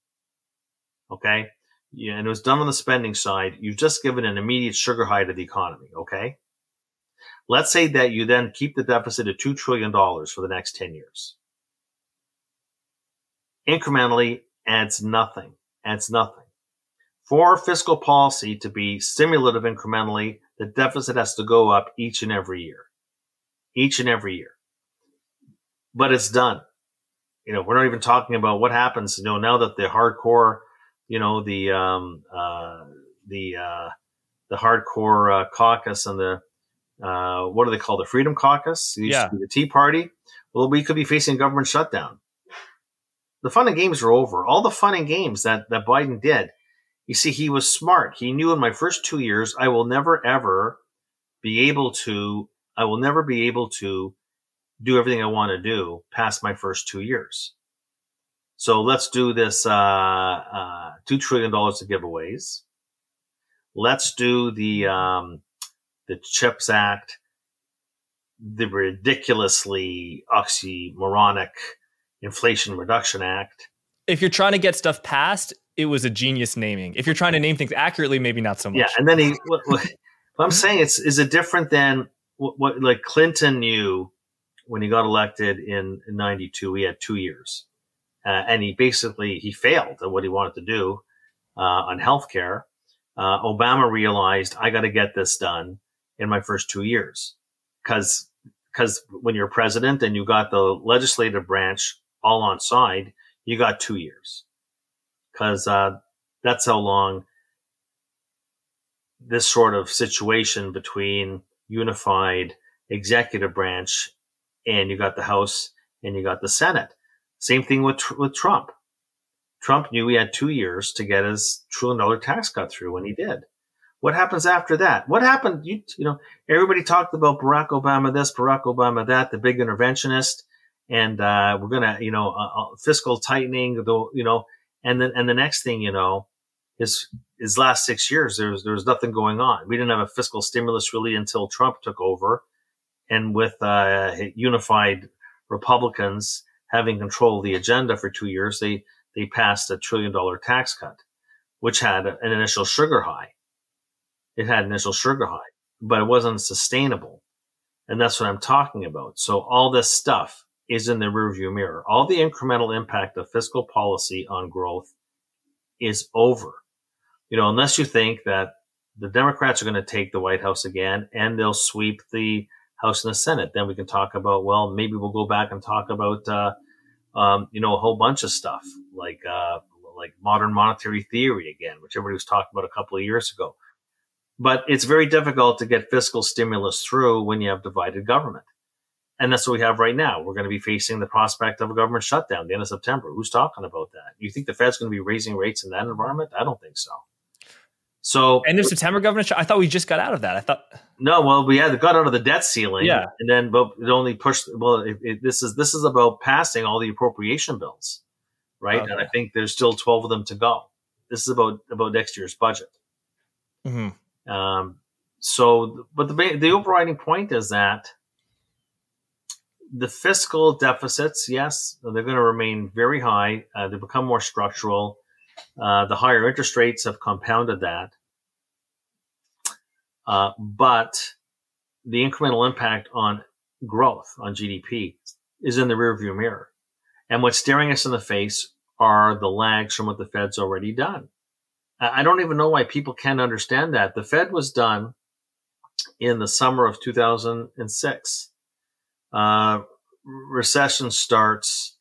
okay, yeah, and it was done on the spending side, you've just given an immediate sugar high to the economy, okay? Let's say that you then keep the deficit at $2 trillion for the next 10 years. Incrementally adds nothing, adds nothing. For fiscal policy to be stimulative incrementally, the deficit has to go up each and every year. Each and every year. But it's done. You know, we're not even talking about what happens, you know, now that the hardcore, you know, the, um, uh, the, uh, the hardcore uh, caucus and the uh, what do they call the Freedom Caucus? yeah. the Tea Party. Well, we could be facing government shutdown. The fun and games are over. All the fun and games that, that Biden did. You see, he was smart. He knew in my first two years, I will never ever be able to, I will never be able to do everything I want to do past my first two years. So let's do this, uh, uh, $2 trillion of giveaways. Let's do the, um, the CHIPS Act, the ridiculously oxymoronic Inflation Reduction Act. If you're trying to get stuff passed, it was a genius naming. If you're trying to name things accurately, maybe not so much. Yeah, and then he. What, what, what I'm saying it's is it different than what, what, like Clinton knew when he got elected in, in '92? He had two years, uh, and he basically he failed at what he wanted to do uh, on healthcare. Uh, Obama realized I got to get this done in my first two years. Cause, cause when you're president and you got the legislative branch all on side, you got two years. Cause, uh, that's how long this sort of situation between unified executive branch and you got the House and you got the Senate. Same thing with, with Trump. Trump knew he had two years to get his trillion dollar tax cut through and he did. What happens after that? What happened? You, you know, everybody talked about Barack Obama this, Barack Obama that, the big interventionist, and uh, we're gonna, you know, uh, uh fiscal tightening, the, you know, and then and the next thing, you know, is his last six years there was there was nothing going on. We didn't have a fiscal stimulus really until Trump took over, and with uh, unified Republicans having control of the agenda for two years, they they passed a trillion dollar tax cut, which had an initial sugar high it had initial sugar high, but it wasn't sustainable. And that's what I'm talking about. So all this stuff is in the rearview mirror. All the incremental impact of fiscal policy on growth is over. You know, unless you think that the Democrats are going to take the White House again and they'll sweep the House and the Senate, then we can talk about, well, maybe we'll go back and talk about, uh, um, you know, a whole bunch of stuff like, uh, like modern monetary theory again, which everybody was talking about a couple of years ago. But it's very difficult to get fiscal stimulus through when you have divided government. And that's what we have right now. We're going to be facing the prospect of a government shutdown the end of September. Who's talking about that? You think the Fed's going to be raising rates in that environment? I don't think so. So end of September government. Sh- I thought we just got out of that. I thought no. Well, we had got out of the debt ceiling. Yeah, and then but it only pushed. Well, it, it, this is this is about passing all the appropriation bills, right? Okay. And I think there's still twelve of them to go. This is about about next year's budget. Mm-hmm. Um, so, but the the overriding point is that the fiscal deficits, yes, they're going to remain very high. Uh, they become more structural. Uh, the higher interest rates have compounded that. Uh, but the incremental impact on growth, on GDP, is in the rearview mirror. And what's staring us in the face are the lags from what the Fed's already done. I don't even know why people can't understand that. The Fed was done in the summer of 2006. Uh, recession starts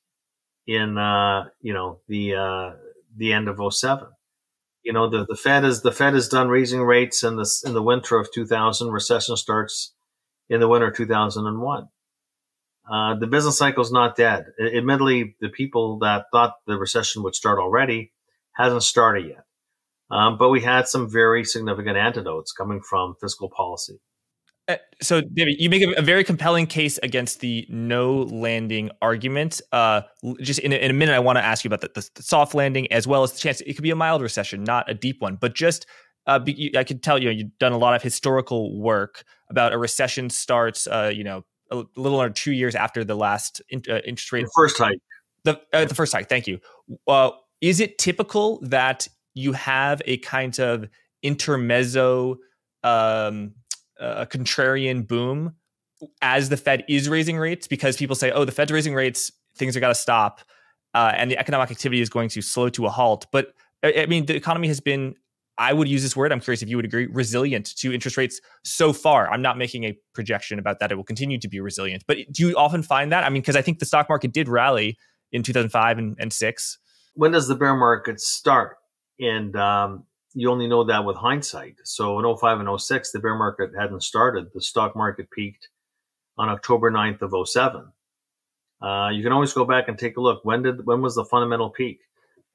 in, uh, you know, the, uh, the end of 07. You know, the, the Fed is, the Fed is done raising rates in the, in the winter of 2000. Recession starts in the winter of 2001. Uh, the business cycle is not dead. Admittedly, the people that thought the recession would start already hasn't started yet. Um, but we had some very significant antidotes coming from fiscal policy. Uh, so, David, you make a, a, very compelling case against the no landing argument. Uh, just in a, in a, minute, I want to ask you about the, the, the, soft landing as well as the chance it could be a mild recession, not a deep one. But just, uh, be, I can tell you, you've done a lot of historical work about a recession starts, uh, you know, a little under two years after the last in, uh, interest rate. The first hike. The, uh, the first hike, thank you. is it typical that you have a kind of intermezzo, um, a contrarian boom as the Fed is raising rates because people say, oh, the Fed's raising rates, things are got to stop, uh, and the economic activity is going to slow to a halt. But I mean, the economy has been, I would use this word, I'm curious if you would agree, resilient to interest rates so far. I'm not making a projection about that. It will continue to be resilient. But do you often find that? I mean, because I think the stock market did rally in 2005 and, and 6. When does the bear market start? And um, you only know that with hindsight. So in 05 and 06, the bear market hadn't started. The stock market peaked on October 9th of 07. Uh, you can always go back and take a look. When did when was the fundamental peak?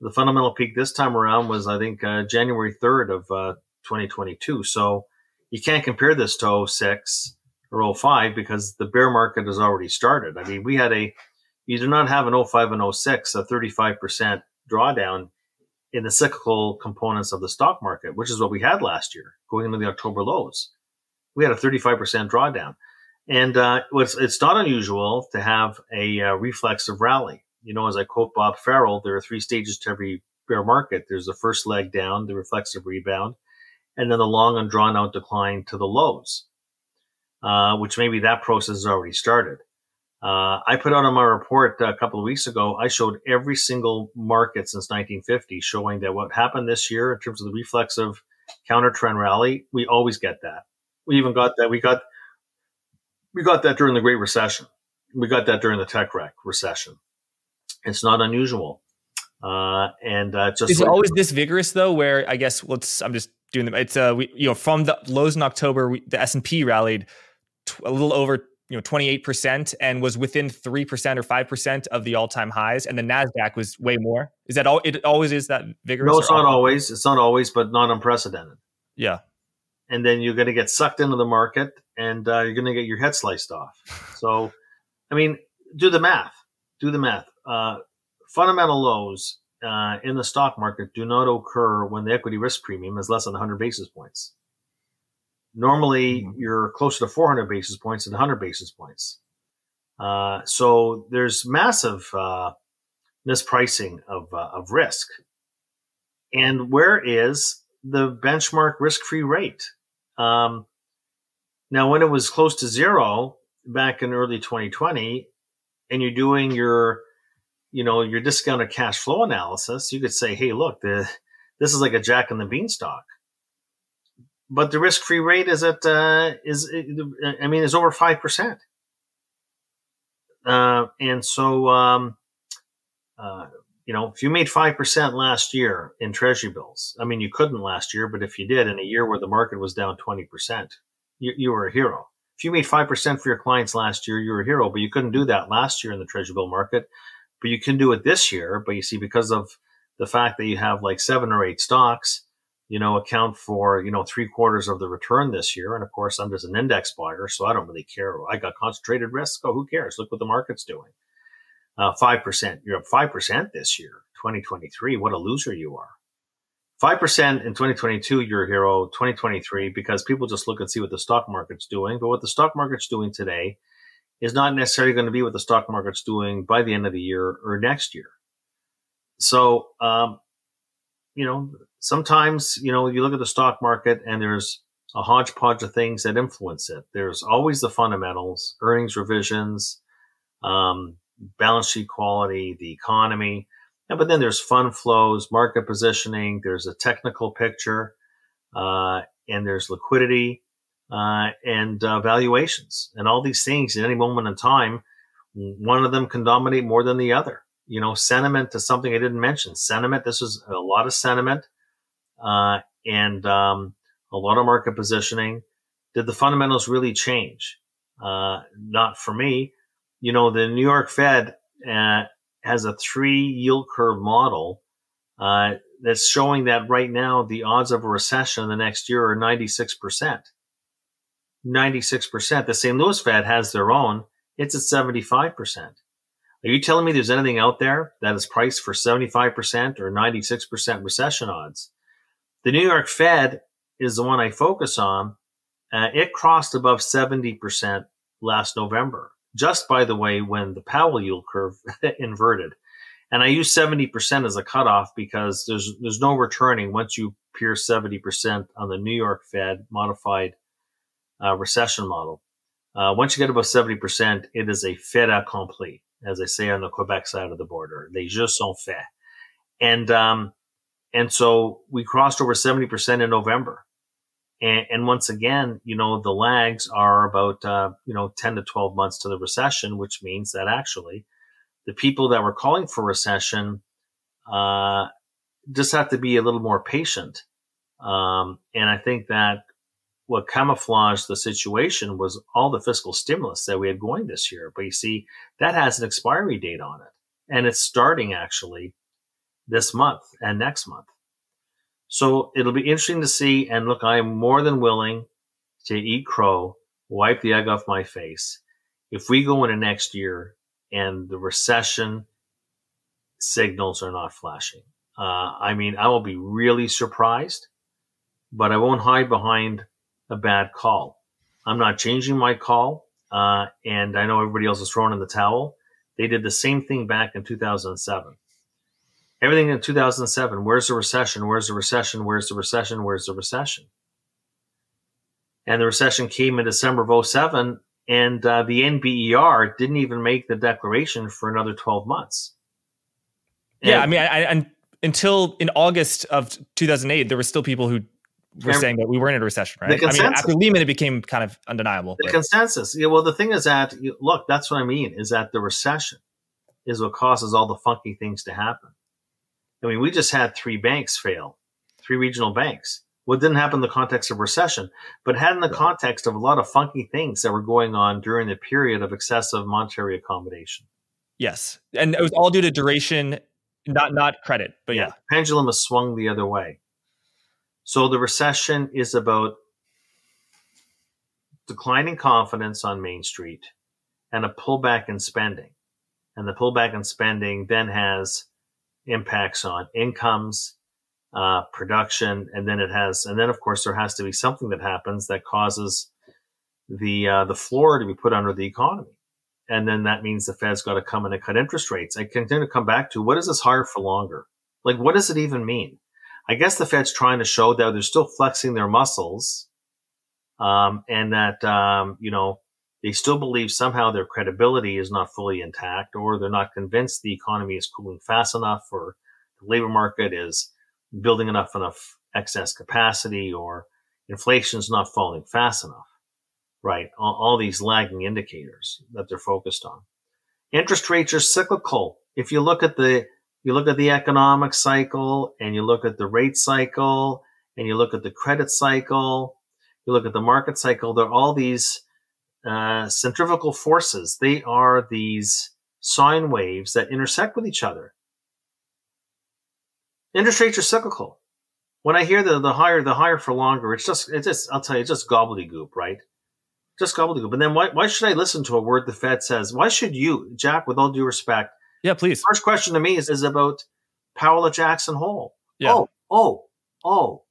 The fundamental peak this time around was, I think, uh, January 3rd of uh, 2022. So you can't compare this to 06 or 05 because the bear market has already started. I mean, we had a, you do not have an 05 and 06, a 35% drawdown in the cyclical components of the stock market, which is what we had last year going into the October lows. We had a 35% drawdown. And uh, it's, it's not unusual to have a uh, reflexive rally. You know, as I quote Bob Farrell, there are three stages to every bear market. There's the first leg down, the reflexive rebound, and then the long and drawn out decline to the lows, uh, which maybe that process has already started. Uh, I put out on my report a couple of weeks ago, I showed every single market since 1950 showing that what happened this year in terms of the reflexive counter trend rally, we always get that. We even got that. We got, we got that during the Great Recession. We got that during the tech wreck recession. It's not unusual. Uh, and uh, just is it always this vigorous though? Where I guess let's I'm just doing them. It's uh we you know from the lows in October, we, the S and P rallied t- a little over you know 28% and was within 3% or 5% of the all-time highs and the nasdaq was way more is that all it always is that vigorous no it's not always it's not always but not unprecedented yeah and then you're going to get sucked into the market, and uh, you're going to get your head sliced off. So, I mean, do the math. Do the math. Uh, fundamental lows uh, in the stock market do not occur when the equity risk premium is less than 100 basis points. Normally, mm-hmm. you're closer to 400 basis points than 100 basis points. Uh, so there's massive uh, mispricing of, uh, of risk. And where is the benchmark risk free rate? Um, now, when it was close to zero back in early 2020, and you're doing your you know your discounted cash flow analysis, you could say, "Hey, look, the, this is like a Jack and the Beanstalk." But the risk-free rate is at uh, is I mean is over five percent, uh, and so um, uh, you know if you made five percent last year in Treasury bills, I mean you couldn't last year, but if you did in a year where the market was down twenty percent, you, you were a hero. If you made five percent for your clients last year, you were a hero, but you couldn't do that last year in the Treasury bill market but you can do it this year. But you see, because of the fact that you have like seven or eight stocks, you know, account for, you know, three quarters of the return this year. And of course, I'm just an index buyer, so I don't really care. I got concentrated risk. Oh, who cares? Look what the market's doing. Uh, 5%. You're up 5% this year, 2023. What a loser you are. 5% in 2022, you're a hero. 2023, because people just look and see what the stock market's doing. But what the stock market's doing today is not necessarily going to be what the stock market's doing by the end of the year or next year. So, um, you know, sometimes, you know, you look at the stock market and there's a hodgepodge of things that influence it. There's always the fundamentals, earnings revisions, um, balance sheet quality, the economy. Yeah, but then there's fund flows, market positioning, there's a technical picture, uh, and there's liquidity uh, and uh, valuations and all these things at any moment in time. One of them can dominate more than the other. You know, sentiment is something I didn't mention. Sentiment, this is a lot of sentiment uh, and um, a lot of market positioning. Did the fundamentals really change? Uh, not for me. You know, the New York Fed uh, has a three yield curve model uh, that's showing that right now the odds of a recession in the next year are 96%. 96%. The St. Louis Fed has their own. It's at 75%. Are you telling me there's anything out there that is priced for 75% or 96% recession odds? The New York Fed is the one I focus on. Uh, it crossed above 70% last November, just by the way, when the Powell yield curve inverted. And I use 70% as a cutoff because there's, there's no returning once you pierce 70% on the New York Fed modified uh, recession model. Uh, once you get above 70%, it is a fait accompli, as they say on the Quebec side of the border. Les jeux sont faits. And, um, and so we crossed over 70% in November. And, and, once again, you know, the lags are about, uh, you know, 10 to 12 months to the recession, which means that actually the people that were calling for recession, uh, just have to be a little more patient. Um, and I think that what camouflaged the situation was all the fiscal stimulus that we had going this year. But you see, that has an expiry date on it. And it's starting actually this month and next month. So it'll be interesting to see. And look, I am more than willing to eat crow, wipe the egg off my face. If we go into next year and the recession signals are not flashing, uh, I mean, I will be really surprised, but I won't hide behind a bad call. I'm not changing my call. Uh, and I know everybody else is throwing in the towel. They did the same thing back in 2007. Everything in 2007, where's the recession? Where's the recession? Where's the recession? Where's the recession? And the recession came in December of 07, and uh, the NBER didn't even make the declaration for another 12 months. And yeah, I mean, I, I, until in August of 2008, there were still people who we're saying that we weren't in a recession, right? I mean, after Lehman, it became kind of undeniable. The but. consensus. Yeah, well, the thing is that look, that's what I mean is that the recession is what causes all the funky things to happen. I mean, we just had three banks fail, three regional banks. What didn't happen in the context of recession, but had in the context of a lot of funky things that were going on during the period of excessive monetary accommodation. Yes, and it was all due to duration, not not credit, but yeah, yeah. pendulum has swung the other way. So the recession is about declining confidence on Main Street and a pullback in spending. And the pullback in spending then has impacts on incomes, uh, production, and then it has, and then of course there has to be something that happens that causes the uh, the floor to be put under the economy, and then that means the Fed's got to come in and cut interest rates. I continue to come back to what is this higher for longer? Like, what does it even mean? I guess the Fed's trying to show that they're still flexing their muscles, um, and that um, you know they still believe somehow their credibility is not fully intact, or they're not convinced the economy is cooling fast enough, or the labor market is building enough enough excess capacity, or inflation is not falling fast enough. Right, all, all these lagging indicators that they're focused on. Interest rates are cyclical. If you look at the you look at the economic cycle and you look at the rate cycle and you look at the credit cycle, you look at the market cycle, there are all these uh, centrifugal forces. They are these sine waves that intersect with each other. Interest rates are cyclical. When I hear the, the higher, the higher for longer, it's just, it's just, I'll tell you, it's just gobbledygook, right? Just gobbledygook. But then why, why should I listen to a word the Fed says? Why should you, Jack, with all due respect, yeah, please. First question to me is, is about Powell at Jackson Hole. Yeah. Oh, oh, oh,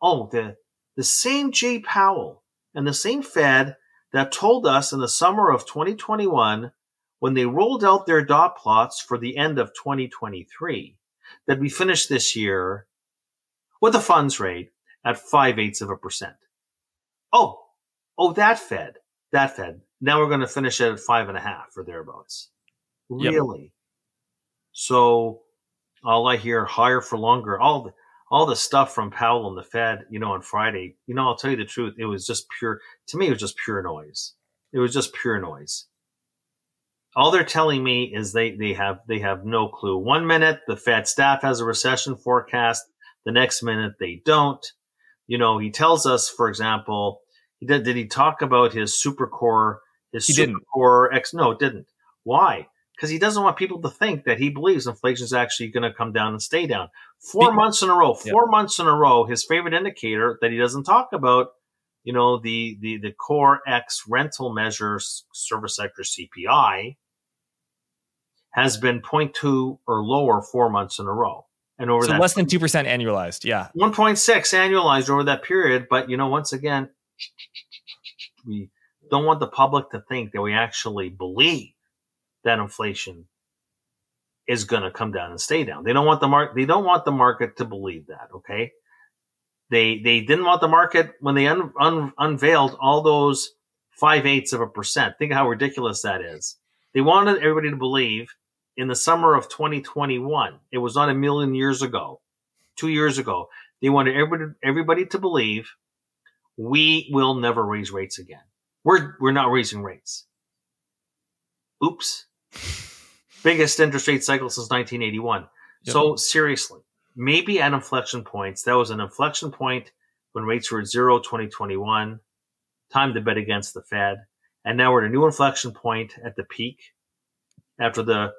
oh, the the same Jay Powell and the same Fed that told us in the summer of 2021 when they rolled out their dot plots for the end of 2023 that we finished this year with a funds rate at five eighths of a percent. Oh, oh, that Fed, that Fed. Now we're going to finish it at five and a half or thereabouts. Really? Yep. So all I hear higher for longer, all the, all the stuff from Powell and the Fed, you know, on Friday, you know, I'll tell you the truth. It was just pure, to me, it was just pure noise. It was just pure noise. All they're telling me is they, they have, they have no clue. One minute, the Fed staff has a recession forecast. The next minute they don't. You know, he tells us, for example, he did, did he talk about his super core, his he super didn't. core X? No, it didn't. Why? Because he doesn't want people to think that he believes inflation is actually going to come down and stay down. Four months in a row, four yeah. months in a row, his favorite indicator that he doesn't talk about, you know, the the the core X rental measures service sector CPI has been 0.2 or lower four months in a row. And over so that less than two percent annualized, yeah, 1.6 annualized over that period. But you know, once again, we don't want the public to think that we actually believe that inflation is going to come down and stay down. They don't want the market. They don't want the market to believe that. Okay. They they didn't want the market when they un, un, unveiled all those five eighths of a percent. Think how ridiculous that is. They wanted everybody to believe in the summer of 2021. It was not a million years ago, two years ago. They wanted everybody everybody to believe we will never raise rates again. We're we're not raising rates. Oops biggest interest rate cycle since 1981. Yep. So seriously, maybe at inflection points, that was an inflection point when rates were at zero 2021. Time to bet against the Fed. And now we're at a new inflection point at the peak after the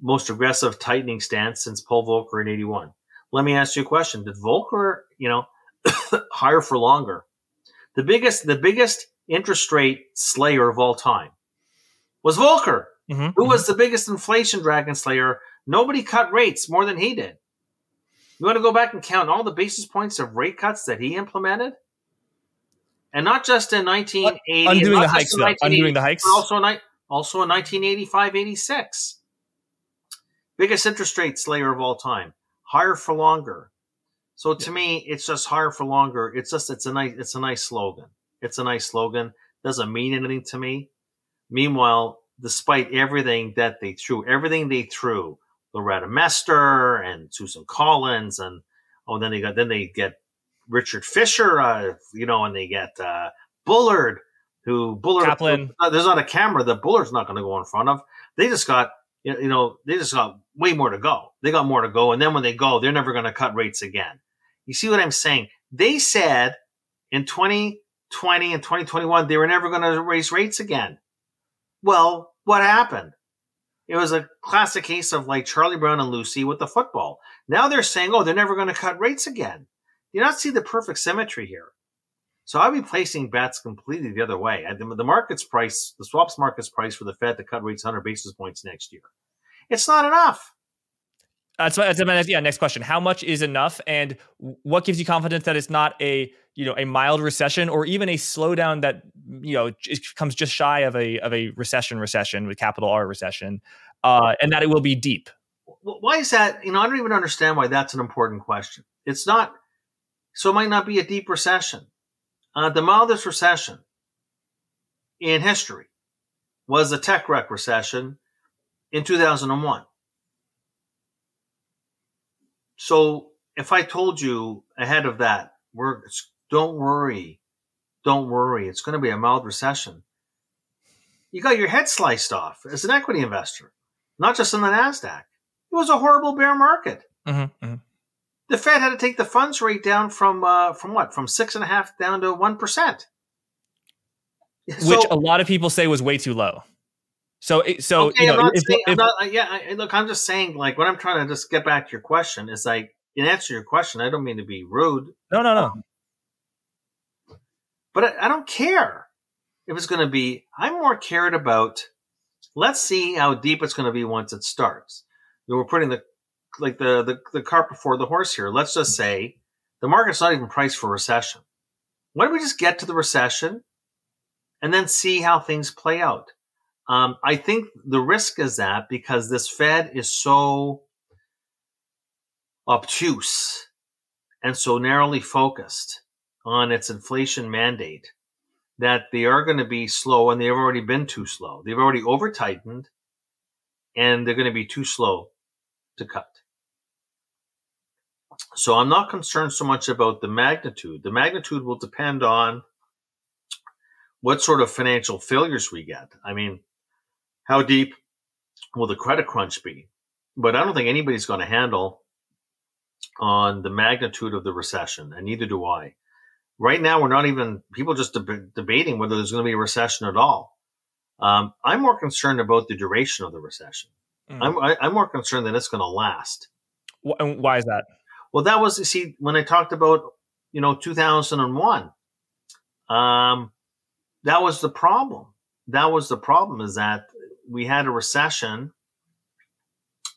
most aggressive tightening stance since Paul Volcker in 81. Let me ask you a question. Did Volcker, you know, higher for longer? The biggest, the biggest interest rate slayer of all time was Volcker. Mm-hmm. Who was mm-hmm. the biggest inflation dragon slayer? Nobody cut rates more than he did. You want to go back and count all the basis points of rate cuts that he implemented? And not just in 1980. Undoing the hikes, though. Undoing the hikes. Also, in, also in 1985 86. Biggest interest rate slayer of all time. Higher for longer. So to yeah. me, it's just higher for longer. It's just, it's a nice, it's a nice slogan. It's a nice slogan. Doesn't mean anything to me. Meanwhile, despite everything that they threw, everything they threw, Loretta Mester and Susan Collins, and oh, then they got then they get Richard Fisher, uh, you know, and they get uh, Bullard, who Bullard. Kaplan. Uh, there's not a camera that Bullard's not going to go in front of. They just got you know they just got way more to go. They got more to go, and then when they go, they're never going to cut rates again. You see what I'm saying? They said in 2020 and 2021 they were never going to raise rates again. Well, what happened? It was a classic case of like Charlie Brown and Lucy with the football. Now they're saying, oh, they're never going to cut rates again. Do you not see the perfect symmetry here? So I'd be placing bets completely the other way. The market's price, the swaps market's price for the Fed to cut rates 100 basis points next year. It's not enough. That's, that's my yeah. Next question: How much is enough, and what gives you confidence that it's not a you know a mild recession or even a slowdown that you know comes just shy of a of a recession recession with capital R recession, uh, and that it will be deep? Why is that? You know, I don't even understand why that's an important question. It's not. So it might not be a deep recession. Uh, the mildest recession in history was the tech wreck recession in 2001. So if I told you ahead of that, we're don't worry, don't worry, it's going to be a mild recession. You got your head sliced off as an equity investor, not just in the Nasdaq. It was a horrible bear market. Mm-hmm, mm-hmm. The Fed had to take the funds rate down from uh, from what from six and a half down to one percent, which a lot of people say was way too low. So, so okay, you know, if, saying, if, not, yeah, I, look, I'm just saying, like, what I'm trying to just get back to your question is like, in answer to your question, I don't mean to be rude. No, no, no. Um, but I, I don't care if it's going to be. I'm more cared about. Let's see how deep it's going to be once it starts. You know, we're putting the like the, the the cart before the horse here. Let's just say the market's not even priced for recession. Why don't we just get to the recession and then see how things play out? Um, I think the risk is that because this Fed is so obtuse and so narrowly focused on its inflation mandate that they are going to be slow and they've already been too slow. They've already over tightened and they're going to be too slow to cut. So I'm not concerned so much about the magnitude. The magnitude will depend on what sort of financial failures we get. I mean, how deep will the credit crunch be? But I don't think anybody's going to handle on the magnitude of the recession, and neither do I. Right now, we're not even people just deb- debating whether there's going to be a recession at all. Um, I'm more concerned about the duration of the recession. Mm. I'm, I, i am more concerned that it's going to last. Why is that? Well, that was you see when I talked about you know 2001. Um, that was the problem. That was the problem is that we had a recession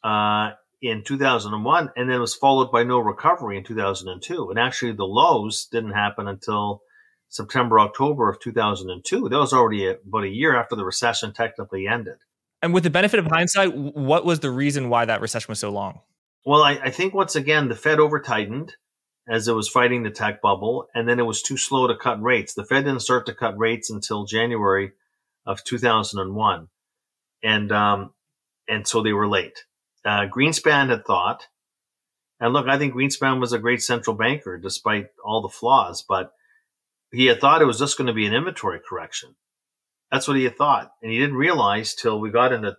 uh, in 2001, and then it was followed by no recovery in 2002. And actually, the lows didn't happen until September, October of 2002. That was already a, about a year after the recession technically ended. And with the benefit of hindsight, what was the reason why that recession was so long? Well, I, I think once again, the Fed over tightened as it was fighting the tech bubble, and then it was too slow to cut rates. The Fed didn't start to cut rates until January of 2001 and um, and so they were late. Uh, Greenspan had thought, and look, I think Greenspan was a great central banker despite all the flaws, but he had thought it was just going to be an inventory correction. That's what he had thought, and he didn't realize till we got into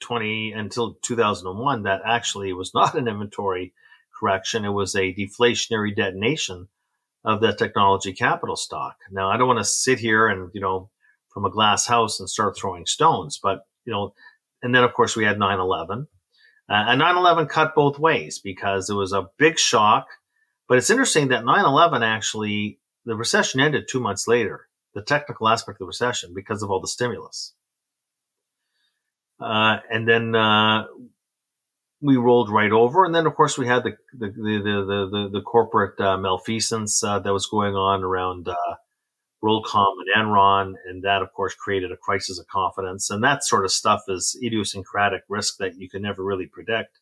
20 until 2001 that actually it was not an inventory correction; it was a deflationary detonation of the technology capital stock. Now, I don't want to sit here and you know from a glass house and start throwing stones, but you know, and then of course we had 9-11. Uh, and 9-11 cut both ways because it was a big shock. But it's interesting that 9-11 actually, the recession ended two months later, the technical aspect of the recession because of all the stimulus. Uh, and then uh, we rolled right over. And then, of course, we had the the the the, the, the corporate uh, malfeasance uh, that was going on around uh, WorldCom and Enron, and that of course created a crisis of confidence. And that sort of stuff is idiosyncratic risk that you can never really predict.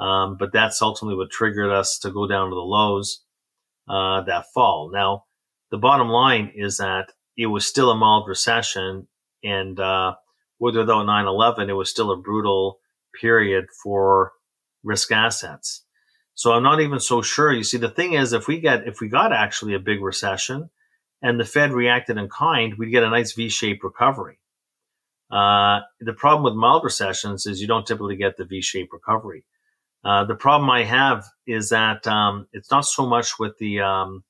Um, but that's ultimately what triggered us to go down to the lows uh, that fall. Now, the bottom line is that it was still a mild recession, and uh, with or without 9/11, it was still a brutal period for risk assets. So I'm not even so sure. You see, the thing is, if we get if we got actually a big recession, and the Fed reacted in kind, we'd get a nice V-shaped recovery. Uh, the problem with mild recessions is you don't typically get the V-shaped recovery. Uh, the problem I have is that um, it's not so much with the um,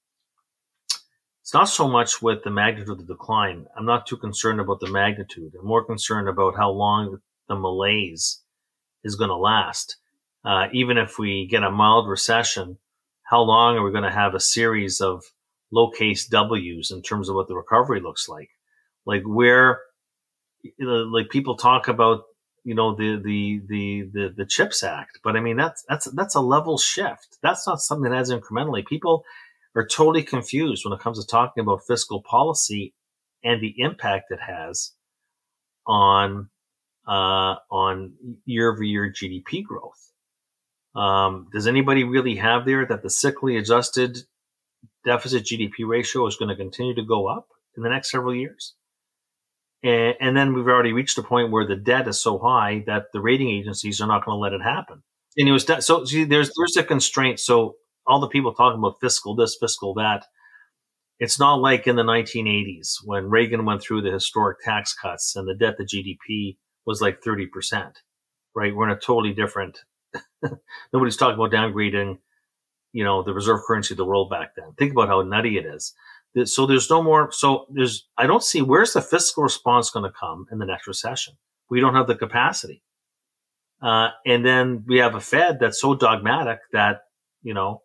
it's not so much with the magnitude of the decline. I'm not too concerned about the magnitude. I'm more concerned about how long the malaise is going to last. Uh, even if we get a mild recession, how long are we going to have a series of low case W's in terms of what the recovery looks like. Like where, you know, like people talk about, you know, the, the, the, the, the CHIPS Act, but I mean, that's, that's, that's a level shift. That's not something that adds incrementally. People are totally confused when it comes to talking about fiscal policy and the impact it has on, uh, on year over year GDP growth. Um, does anybody really have there that the cyclically adjusted deficit GDP ratio is going to continue to go up in the next several years? And, and then we've already reached a point where the debt is so high that the rating agencies are not going to let it happen. And it was so see, there's there's a constraint. So all the people talking about fiscal this, fiscal that, it's not like in the 1980s when Reagan went through the historic tax cuts and the debt to GDP was like 30%, right? We're in a totally different Nobody's talking about downgrading, you know, the reserve currency of the world back then. Think about how nutty it is. So there's no more. So there's, I don't see where's the fiscal response going to come in the next recession. We don't have the capacity. Uh, and then we have a Fed that's so dogmatic that, you know,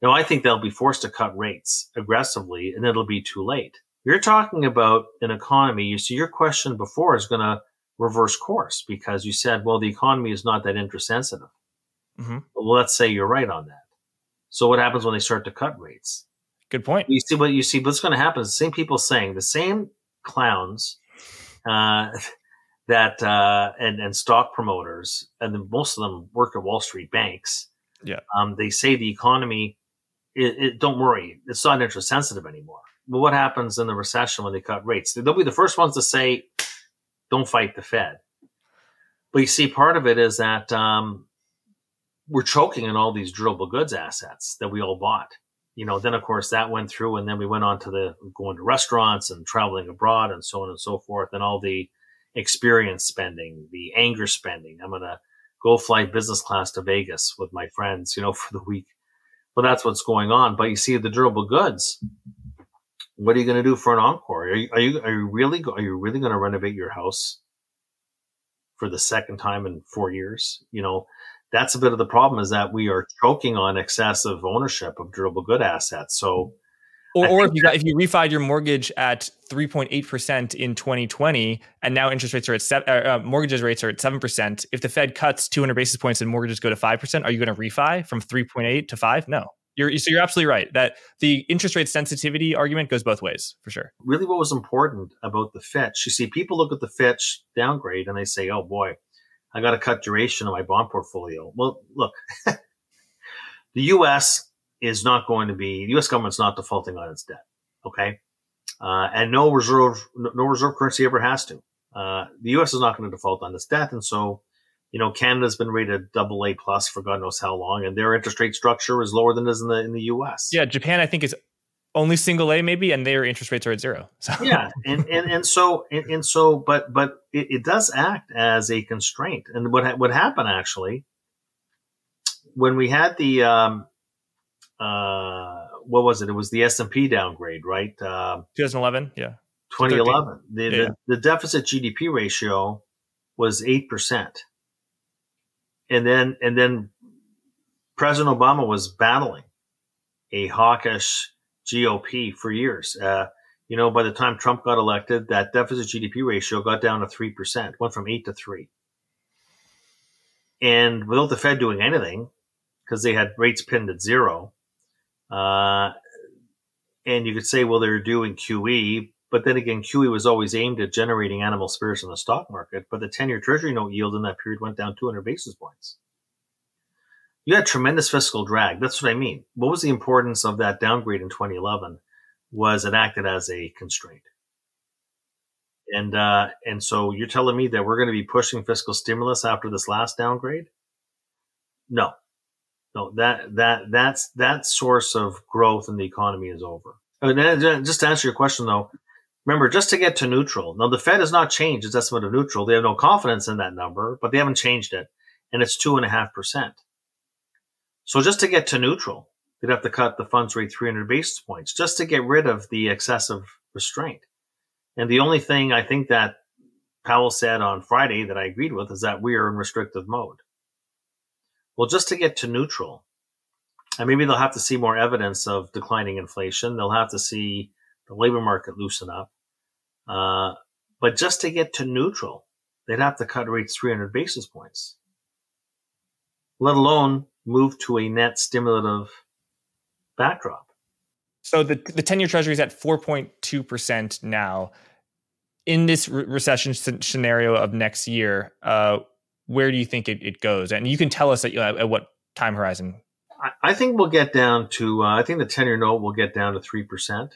now I think they'll be forced to cut rates aggressively and it'll be too late. You're talking about an economy. You see, your question before is going to reverse course because you said, well, the economy is not that interest sensitive. Mm-hmm. Well, let's say you're right on that. So what happens when they start to cut rates? Good point. You see what you see. What's going to happen is the same people saying the same clowns uh, that uh, and and stock promoters, and then most of them work at Wall Street banks. Yeah, um, they say the economy. It, it, don't worry, it's not interest sensitive anymore. But what happens in the recession when they cut rates? They'll be the first ones to say, "Don't fight the Fed." But you see, part of it is that um, we're choking on all these durable goods assets that we all bought. You know, then of course that went through, and then we went on to the going to restaurants and traveling abroad and so on and so forth, and all the experience spending, the anger spending. I'm gonna go fly business class to Vegas with my friends, you know, for the week. Well, that's what's going on. But you see, the durable goods. What are you going to do for an encore? Are you are you are you really are you really going to renovate your house for the second time in four years? You know, that's a bit of the problem is that we are choking on excessive ownership of durable good assets. So, or, or if you got, if you refied your mortgage at 3.8 percent in 2020, and now interest rates are at seven, uh, uh, mortgages rates are at seven percent. If the Fed cuts 200 basis points and mortgages go to five percent, are you going to refi from 3.8 to five? No. You're, so you're absolutely right that the interest rate sensitivity argument goes both ways for sure. Really, what was important about the Fitch? You see, people look at the Fitch downgrade and they say, "Oh boy, I got to cut duration of my bond portfolio. Well, look, the U.S. is not going to be, the U.S. government's not defaulting on its debt. Okay. Uh, and no reserve, no reserve currency ever has to. Uh, the U.S. is not going to default on its debt. And so, you know, Canada's been rated double A plus for God knows how long, and their interest rate structure is lower than it is in the, in the U.S. Yeah. Japan, I think, is only single A maybe, and their interest rates are at zero. So. yeah, and, and and so and, and so, but but it, it, does act as a constraint. And what what happened actually when we had the um, uh, what was it? It was the S and P downgrade, right? Uh, 2011, yeah. 2011. The, yeah. the the deficit GDP ratio was eight percent, and then and then President Obama was battling a hawkish GOP for years. Uh, you know, by the time Trump got elected, that deficit GDP ratio got down to 3%, went from 8 to 3. And without the Fed doing anything, because they had rates pinned at zero, uh, and you could say, well, they're doing QE, but then again, QE was always aimed at generating animal spirits in the stock market. But the 10 year Treasury note yield in that period went down 200 basis points you had tremendous fiscal drag. That's what I mean. What was the importance of that downgrade in 2011? Was it acted as a constraint? And uh, and so you're telling me that we're going to be pushing fiscal stimulus after this last downgrade? No, no. That that that's that source of growth in the economy is over. And just to answer your question though, remember just to get to neutral. Now the Fed has not changed its estimate of neutral. They have no confidence in that number, but they haven't changed it, and it's two and a half percent. So just to get to neutral, they'd have to cut the funds rate 300 basis points just to get rid of the excessive restraint. And the only thing I think that Powell said on Friday that I agreed with is that we are in restrictive mode. Well, just to get to neutral, and maybe they'll have to see more evidence of declining inflation. They'll have to see the labor market loosen up. Uh, but just to get to neutral, they'd have to cut rates 300 basis points, let alone move to a net stimulative backdrop. So the the 10-year treasury is at 4.2% now. In this re- recession scenario of next year, uh, where do you think it, it goes? And you can tell us at, you know, at what time horizon. I, I think we'll get down to, uh, I think the 10 year note will get down to 3%.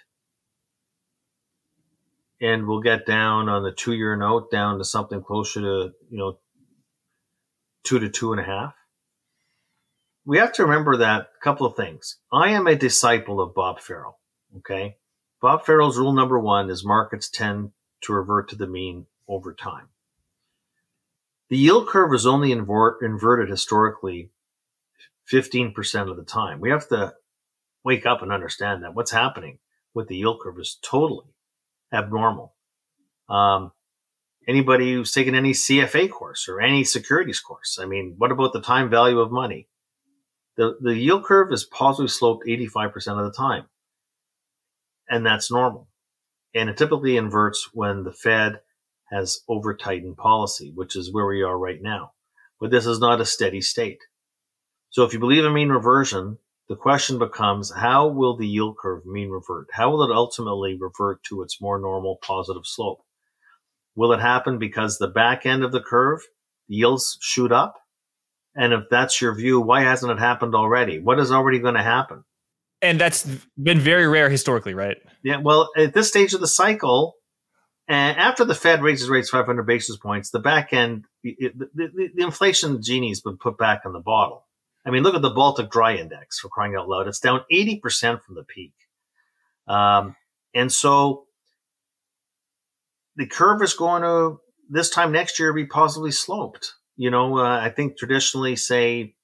And we'll get down on the two year note down to something closer to, you know, two to two and a half. We have to remember that a couple of things. I am a disciple of Bob Farrell. Okay. Bob Farrell's rule number one is markets tend to revert to the mean over time. The yield curve is only invert, inverted historically 15% of the time. We have to wake up and understand that what's happening with the yield curve is totally abnormal. Um, anybody who's taken any CFA course or any securities course, I mean, what about the time value of money? The, the yield curve is positively sloped 85% of the time. And that's normal. And it typically inverts when the Fed has over tightened policy, which is where we are right now. But this is not a steady state. So if you believe in mean reversion, the question becomes how will the yield curve mean revert? How will it ultimately revert to its more normal positive slope? Will it happen because the back end of the curve, yields shoot up? And if that's your view, why hasn't it happened already? What is already going to happen? And that's been very rare historically, right? Yeah. Well, at this stage of the cycle, and after the Fed raises rates 500 basis points, the back end, the, the, the inflation genie's been put back in the bottle. I mean, look at the Baltic Dry Index for crying out loud. It's down 80% from the peak. Um, and so the curve is going to, this time next year, be positively sloped. You know, uh, I think traditionally, say,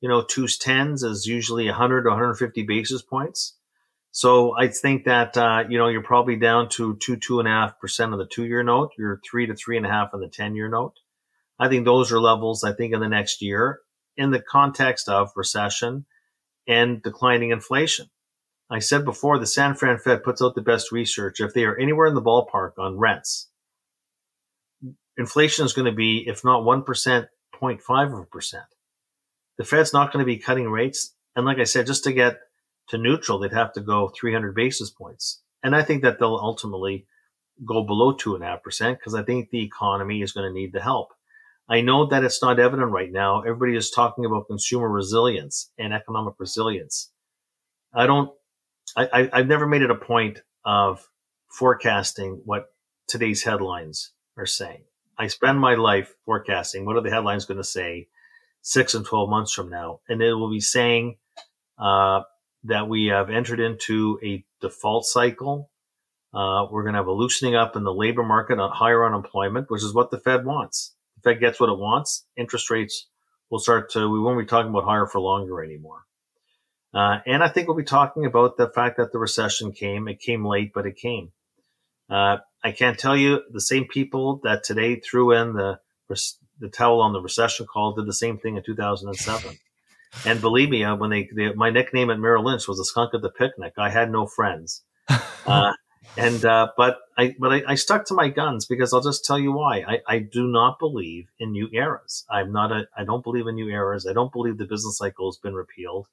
you know, twos tens is usually 100 to 150 basis points. So I think that, uh, you know, you're probably down to two, two and a half percent of the two year note. You're three to three and a half on the 10 year note. I think those are levels I think in the next year in the context of recession and declining inflation. I said before, the San Fran Fed puts out the best research. If they are anywhere in the ballpark on rents, inflation is going to be, if not 1%, 0.5%. The Fed's not going to be cutting rates. And like I said, just to get to neutral, they'd have to go 300 basis points. And I think that they'll ultimately go below 2.5% because I think the economy is going to need the help. I know that it's not evident right now. Everybody is talking about consumer resilience and economic resilience. I don't, I, I, have never made it a point of forecasting what today's headlines are saying. I spend my life forecasting what are the headlines going to say six and 12 months from now. And it will be saying uh, that we have entered into a default cycle. Uh, we're going to have a loosening up in the labor market, on higher unemployment, which is what the Fed wants. The Fed gets what it wants, interest rates will start to, we won't be talking about higher for longer anymore. Uh, and I think we'll be talking about the fact that the recession came. It came late, but it came. Uh, I can't tell you the same people that today threw in the the towel on the recession call did the same thing in 2007. and believe me, uh, when they, they, my nickname at Merrill Lynch was the skunk at the picnic. I had no friends. Uh, and uh, but I but I, I, stuck to my guns because I'll just tell you why. I, I do not believe in new eras. I'm not a I don't believe in new eras. I don't believe the business cycle has been repealed,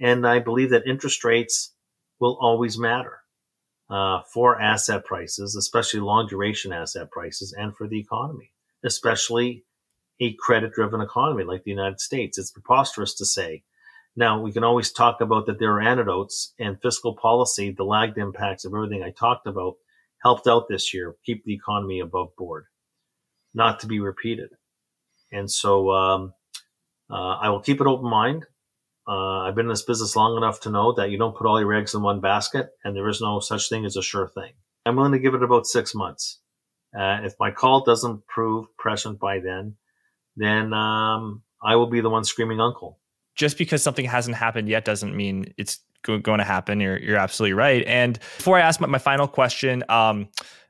and I believe that interest rates will always matter uh, for asset prices, especially long duration asset prices, and for the economy, especially a credit driven economy like the United States. It's preposterous to say now, we can always talk about that there are antidotes and fiscal policy, the lagged impacts of everything I talked about helped out this year, keep the economy above board, not to be repeated. And so um, uh, I will keep an open mind. Uh, I've been in this business long enough to know that you don't put all your eggs in one basket, and there is no such thing as a sure thing. I'm willing to give it about six months. Uh, if my call doesn't prove prescient by then, then um, I will be the one screaming uncle just because something hasn't happened yet doesn't mean it's going to happen. You're, you're absolutely right. And before I ask my, my final question, um,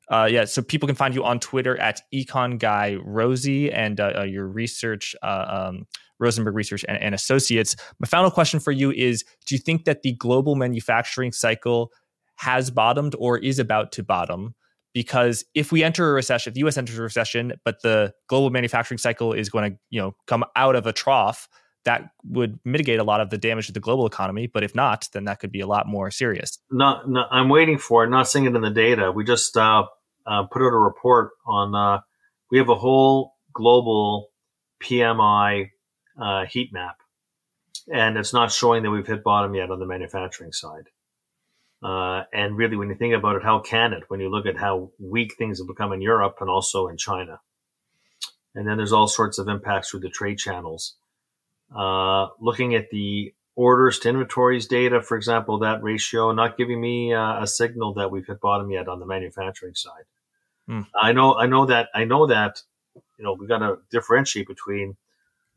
uh, yeah, so people can find you on Twitter at Econ Guy Rosie, and uh, uh, your research uh, um, Rosenberg Research and, and Associates. My final question for you is Do you think that the global manufacturing cycle has bottomed or is about to bottom? Because if we enter a recession, if the US enters a recession, but the global manufacturing cycle is going to, you know, come out of a trough, that would mitigate a lot of the damage to the global economy. But if not, then that could be a lot more serious. No, no I'm waiting for it. Not seeing it in the data. We just uh, uh, put out a report on. Uh, we have a whole global PMI uh, heat map, and it's not showing that we've hit bottom yet on the manufacturing side. Uh, and really, when you think about it, how can it? When you look at how weak things have become in Europe and also in China, and then there's all sorts of impacts through the trade channels. Uh, looking at the orders to inventories data, for example, that ratio not giving me uh, a signal that we've hit bottom yet on the manufacturing side. Mm. I know, I know that, I know that, you know, we got to differentiate between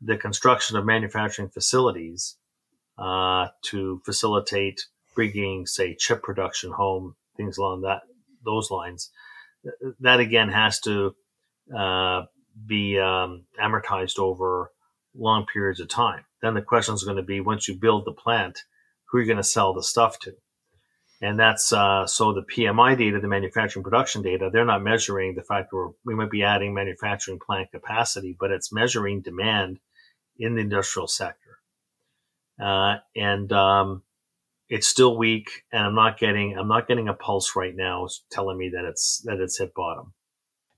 the construction of manufacturing facilities uh, to facilitate bringing, say, chip production home, things along that those lines. That again has to uh, be um, amortized over long periods of time. Then the question is going to be once you build the plant, who are you going to sell the stuff to? And that's uh, so the PMI data, the manufacturing production data, they're not measuring the fact that we might be adding manufacturing plant capacity, but it's measuring demand in the industrial sector. Uh, and um, it's still weak, and I'm not getting I'm not getting a pulse right now telling me that it's that it's hit bottom.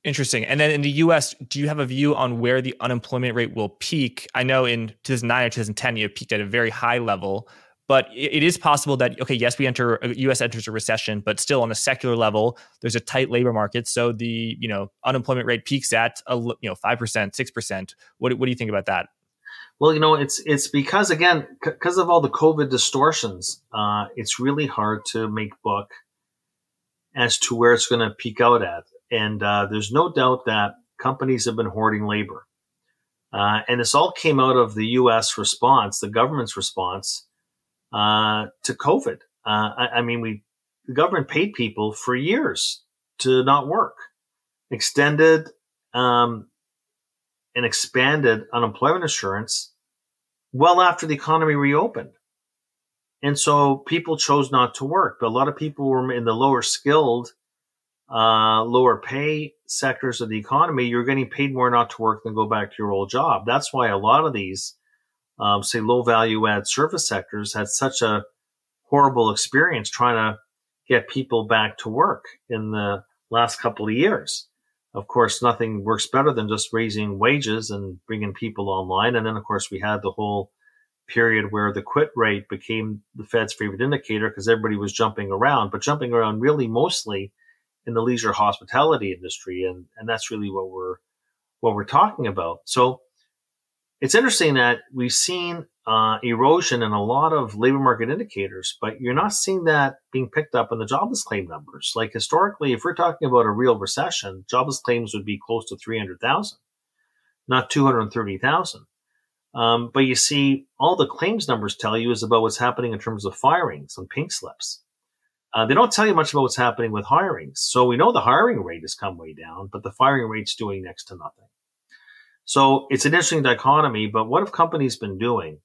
Interesting. And then in the US, do you have a view on where the unemployment rate will peak? I know in 2009 or 2010, it peaked at a very high level, but it is possible that, okay, yes, we enter, US enters a recession, but still on a secular level, there's a tight labor market. So the, you know, unemployment rate peaks at, a, you know, 5%, 6%. What, what do you think about that? Well, you know, it's it's because again, because of all the COVID distortions, uh, it's really hard to make book as to where it's going to peak out at. And uh, there's no doubt that companies have been hoarding labor. Uh, and this all came out of the U.S. response, the government's response uh, to COVID. Uh, I, I, mean, we the government paid people for years to not work, extended um, and expanded unemployment insurance well after the economy reopened. And so people chose not to work. But a lot of people were in the lower skilled uh, lower pay sectors of the economy, you're getting paid more not to work than go back to your old job. That's why a lot of these, um, say, low value add service sectors had such a horrible experience trying to get people back to work in the last couple of years. Of course, nothing works better than just raising wages and bringing people online. And then, of course, we had the whole period where the quit rate became the Fed's favorite indicator because everybody was jumping around, but jumping around really mostly in the leisure hospitality industry, and and that's really what we're what we're talking about. So it's interesting that we've seen uh, erosion in a lot of labor market indicators, but you're not seeing that being picked up in the jobless claim numbers. Like historically, if we're talking about a real recession, jobless claims would be close to 300,000, not 230,000. Um, but you see, all the claims numbers tell you is about what's happening in terms of firings and pink slips. Uh, they don't tell you much about what's happening with hirings. So we know the hiring rate has come way down, but the firing rate's doing next to nothing. So it's an interesting dichotomy, but what have companies been doing?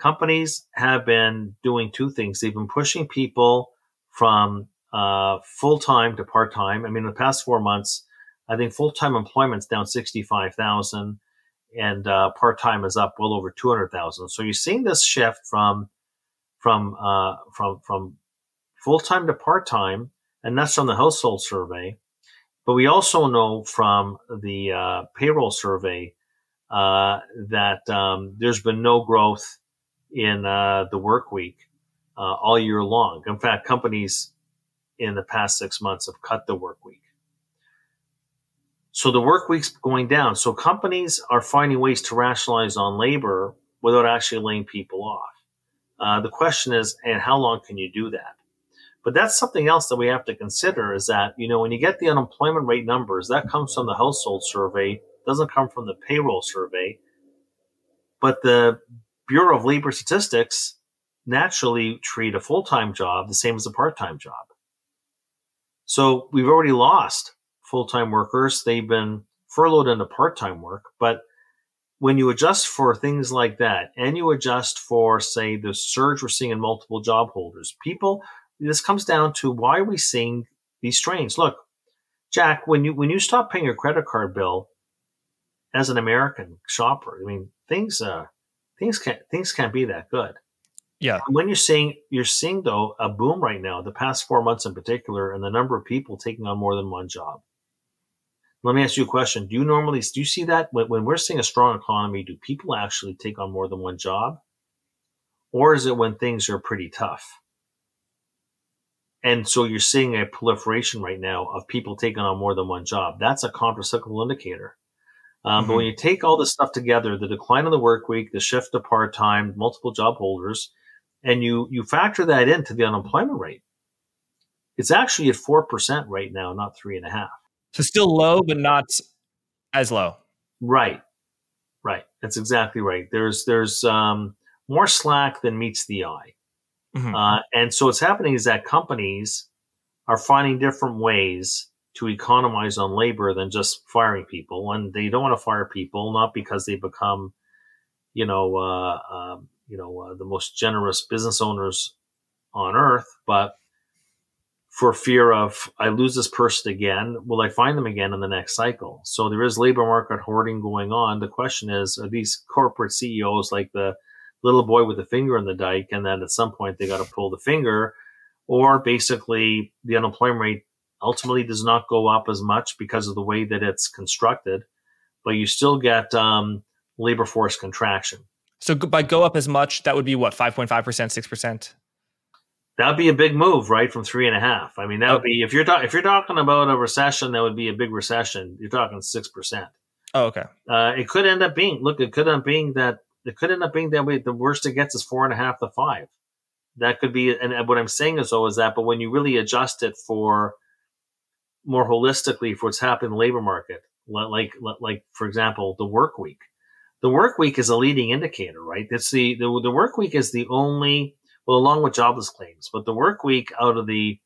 Companies have been doing two things. They've been pushing people from uh, full time to part time. I mean, in the past four months, I think full time employment's down 65,000 and uh, part time is up well over 200,000. So you're seeing this shift from from uh, from from full time to part time, and that's from the household survey. But we also know from the uh, payroll survey uh, that um, there's been no growth in uh, the work week uh, all year long. In fact, companies in the past six months have cut the work week. So the work week's going down. So companies are finding ways to rationalize on labor without actually laying people off. Uh, the question is, and how long can you do that? But that's something else that we have to consider is that, you know, when you get the unemployment rate numbers, that comes from the household survey, doesn't come from the payroll survey. But the Bureau of Labor Statistics naturally treat a full time job the same as a part time job. So we've already lost full time workers. They've been furloughed into part time work, but when you adjust for things like that, and you adjust for, say, the surge we're seeing in multiple job holders, people, this comes down to why are we seeing these strains? Look, Jack, when you when you stop paying your credit card bill as an American shopper, I mean things uh things can't things can't be that good. Yeah. When you're seeing you're seeing though a boom right now, the past four months in particular, and the number of people taking on more than one job. Let me ask you a question. Do you normally do you see that when, when we're seeing a strong economy, do people actually take on more than one job? Or is it when things are pretty tough? And so you're seeing a proliferation right now of people taking on more than one job. That's a contracyclical indicator. Um, mm-hmm. But when you take all this stuff together, the decline of the work week, the shift to part time, multiple job holders, and you you factor that into the unemployment rate, it's actually at four percent right now, not three and a half. So still low, but not as low. Right, right. That's exactly right. There's there's um, more slack than meets the eye. Mm-hmm. Uh, and so what's happening is that companies are finding different ways to economize on labor than just firing people. And they don't want to fire people, not because they become, you know, uh, um, you know, uh, the most generous business owners on earth, but for fear of I lose this person again, will I find them again in the next cycle? So there is labor market hoarding going on. The question is, are these corporate CEOs like the little boy with the finger in the dike, and then at some point they got to pull the finger, or basically the unemployment rate ultimately does not go up as much because of the way that it's constructed, but you still get um, labor force contraction. So by go up as much, that would be what five point five percent, six percent. That'd be a big move, right? From three and a half. I mean, that would be if you're ta- if you're talking about a recession, that would be a big recession. You're talking six percent. Oh, okay. Uh, it could end up being look. It could end up being that it could end up being that way. The worst it gets is four and a half to five. That could be, and what I'm saying is though is that, but when you really adjust it for more holistically for what's happened in the labor market, like like for example, the work week. The work week is a leading indicator, right? It's the, the the work week is the only well, along with jobless claims, but the work week out of the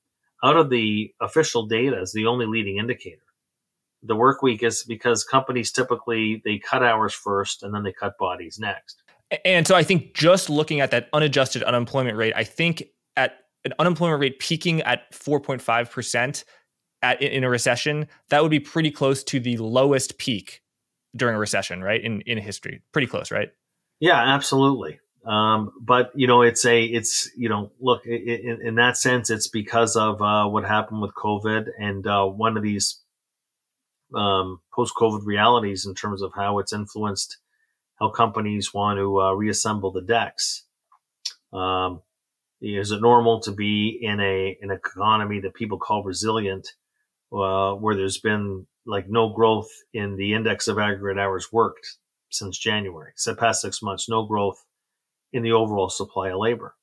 out of the official data is the only leading indicator the work week is because companies typically they cut hours first and then they cut bodies next. And so I think just looking at that unadjusted unemployment rate, I think at an unemployment rate peaking at 4.5% at in a recession, that would be pretty close to the lowest peak during a recession, right? In in history. Pretty close, right? Yeah, absolutely. Um, but you know, it's a, it's you know, look, in, in that sense, it's because of uh, what happened with COVID, and uh, one of these um, post COVID realities in terms of how it's influenced how companies want to uh, reassemble the decks. Um, is it normal to be in a in an economy that people call resilient, uh, where there's been like no growth in the index of aggregate hours worked since January, so past six months, no growth in the overall supply of labor.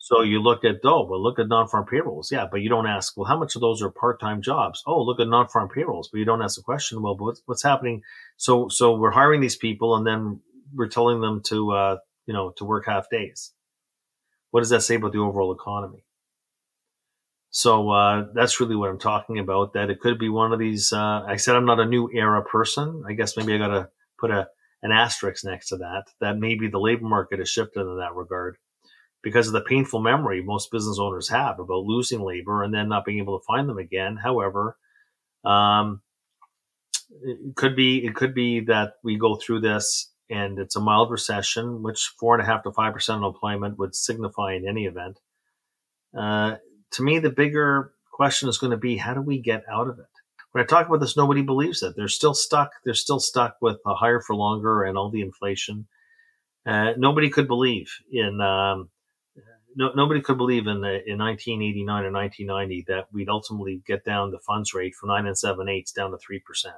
So you look at, oh, well, look at non-farm payrolls. Yeah, but you don't ask, well, how much of those are part-time jobs? Oh, look at non-farm payrolls, but you don't ask the question, well, what's, what's happening? So, so we're hiring these people and then we're telling them to, uh, you know, to work half days. What does that say about the overall economy? So, uh, that's really what I'm talking about, that it could be one of these, uh, I said I'm not a new era person. I guess maybe I got to put a, an asterisk next to that, that maybe the labor market has shifted in that regard because of the painful memory most business owners have about losing labor and then not being able to find them again. However, um, it could be it could be that we go through this and it's a mild recession, which four and a half to five percent unemployment would signify in any event. Uh, to me, the bigger question is going to be how do we get out of it? When I talk about this, nobody believes it. They're still stuck. They're still stuck with a higher for longer and all the inflation. Uh, nobody could believe in um, no, nobody could believe in the, in 1989 or 1990 that we'd ultimately get down the funds rate from nine and seven eighths down to three percent,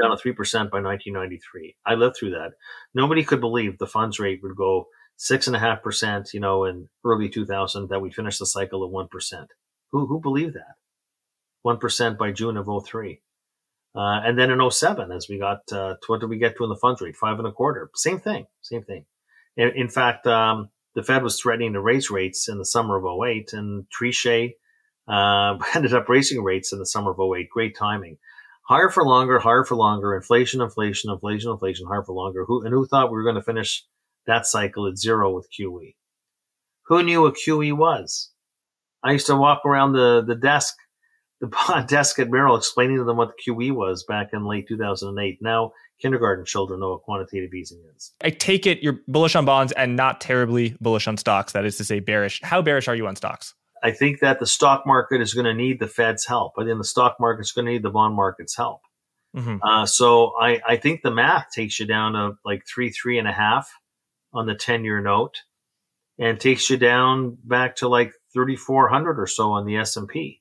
down to three percent by 1993. I lived through that. Nobody could believe the funds rate would go six and a half percent, you know, in early 2000 that we finished the cycle at one percent. Who who believed that? One percent by June of 03. Uh, and then in 07, as we got, uh, what did we get to in the funds rate? Five and a quarter. Same thing. Same thing. In, in fact, um, the Fed was threatening to raise rates in the summer of 08, and Trichet uh, ended up raising rates in the summer of 08. Great timing. higher for longer, higher for longer, inflation, inflation, inflation, inflation, higher for longer. Who and who thought we were going to finish that cycle at zero with QE? Who knew what QE was? I used to walk around the, the desk, the desk at Merrill explaining to them what the QE was back in late 2008. Now kindergarten children know what quantitative easing is. I take it you're bullish on bonds and not terribly bullish on stocks. That is to say, bearish. How bearish are you on stocks? I think that the stock market is going to need the Fed's help, but then the stock market is going to need the bond market's help. Mm-hmm. Uh, so I, I think the math takes you down to like three, three and a half on the 10 year note and takes you down back to like 3,400 or so on the S&P.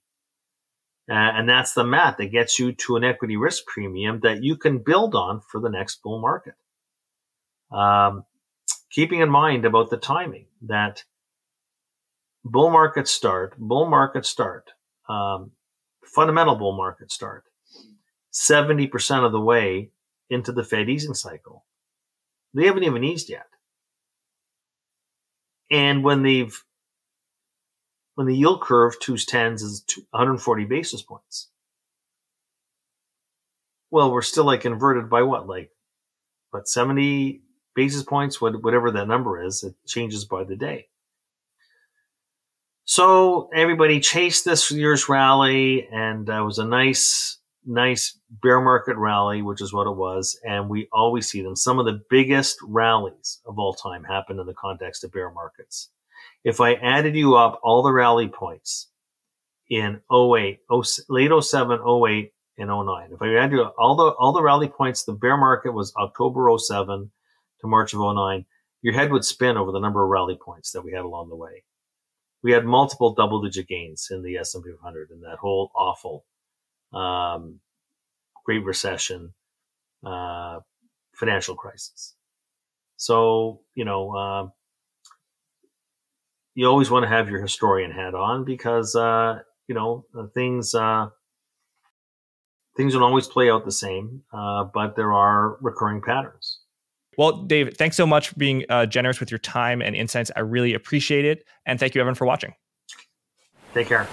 Uh, and that's the math that gets you to an equity risk premium that you can build on for the next bull market. Um, keeping in mind about the timing that bull market start, bull market start, um, fundamental bull market start, 70% of the way into the Fed easing cycle. They haven't even eased yet. And when they've when the yield curve twos tens is 140 basis points. Well, we're still like inverted by what, like, what 70 basis points, whatever that number is. It changes by the day. So everybody chased this year's rally, and uh, it was a nice, nice bear market rally, which is what it was. And we always see them. Some of the biggest rallies of all time happen in the context of bear markets if I added you up all the rally points in 08, 0, late 07, 08, and 09, if I add you all the all the rally points, the bear market was October 07 to March of 09, your head would spin over the number of rally points that we had along the way. We had multiple double digit gains in the S&P 500 in that whole awful um, Great Recession, uh, financial crisis. So, you know, uh, you always want to have your historian hat on because uh, you know uh, things uh, things don't always play out the same, uh, but there are recurring patterns. Well, Dave, thanks so much for being uh, generous with your time and insights. I really appreciate it, and thank you, everyone, for watching. Take care.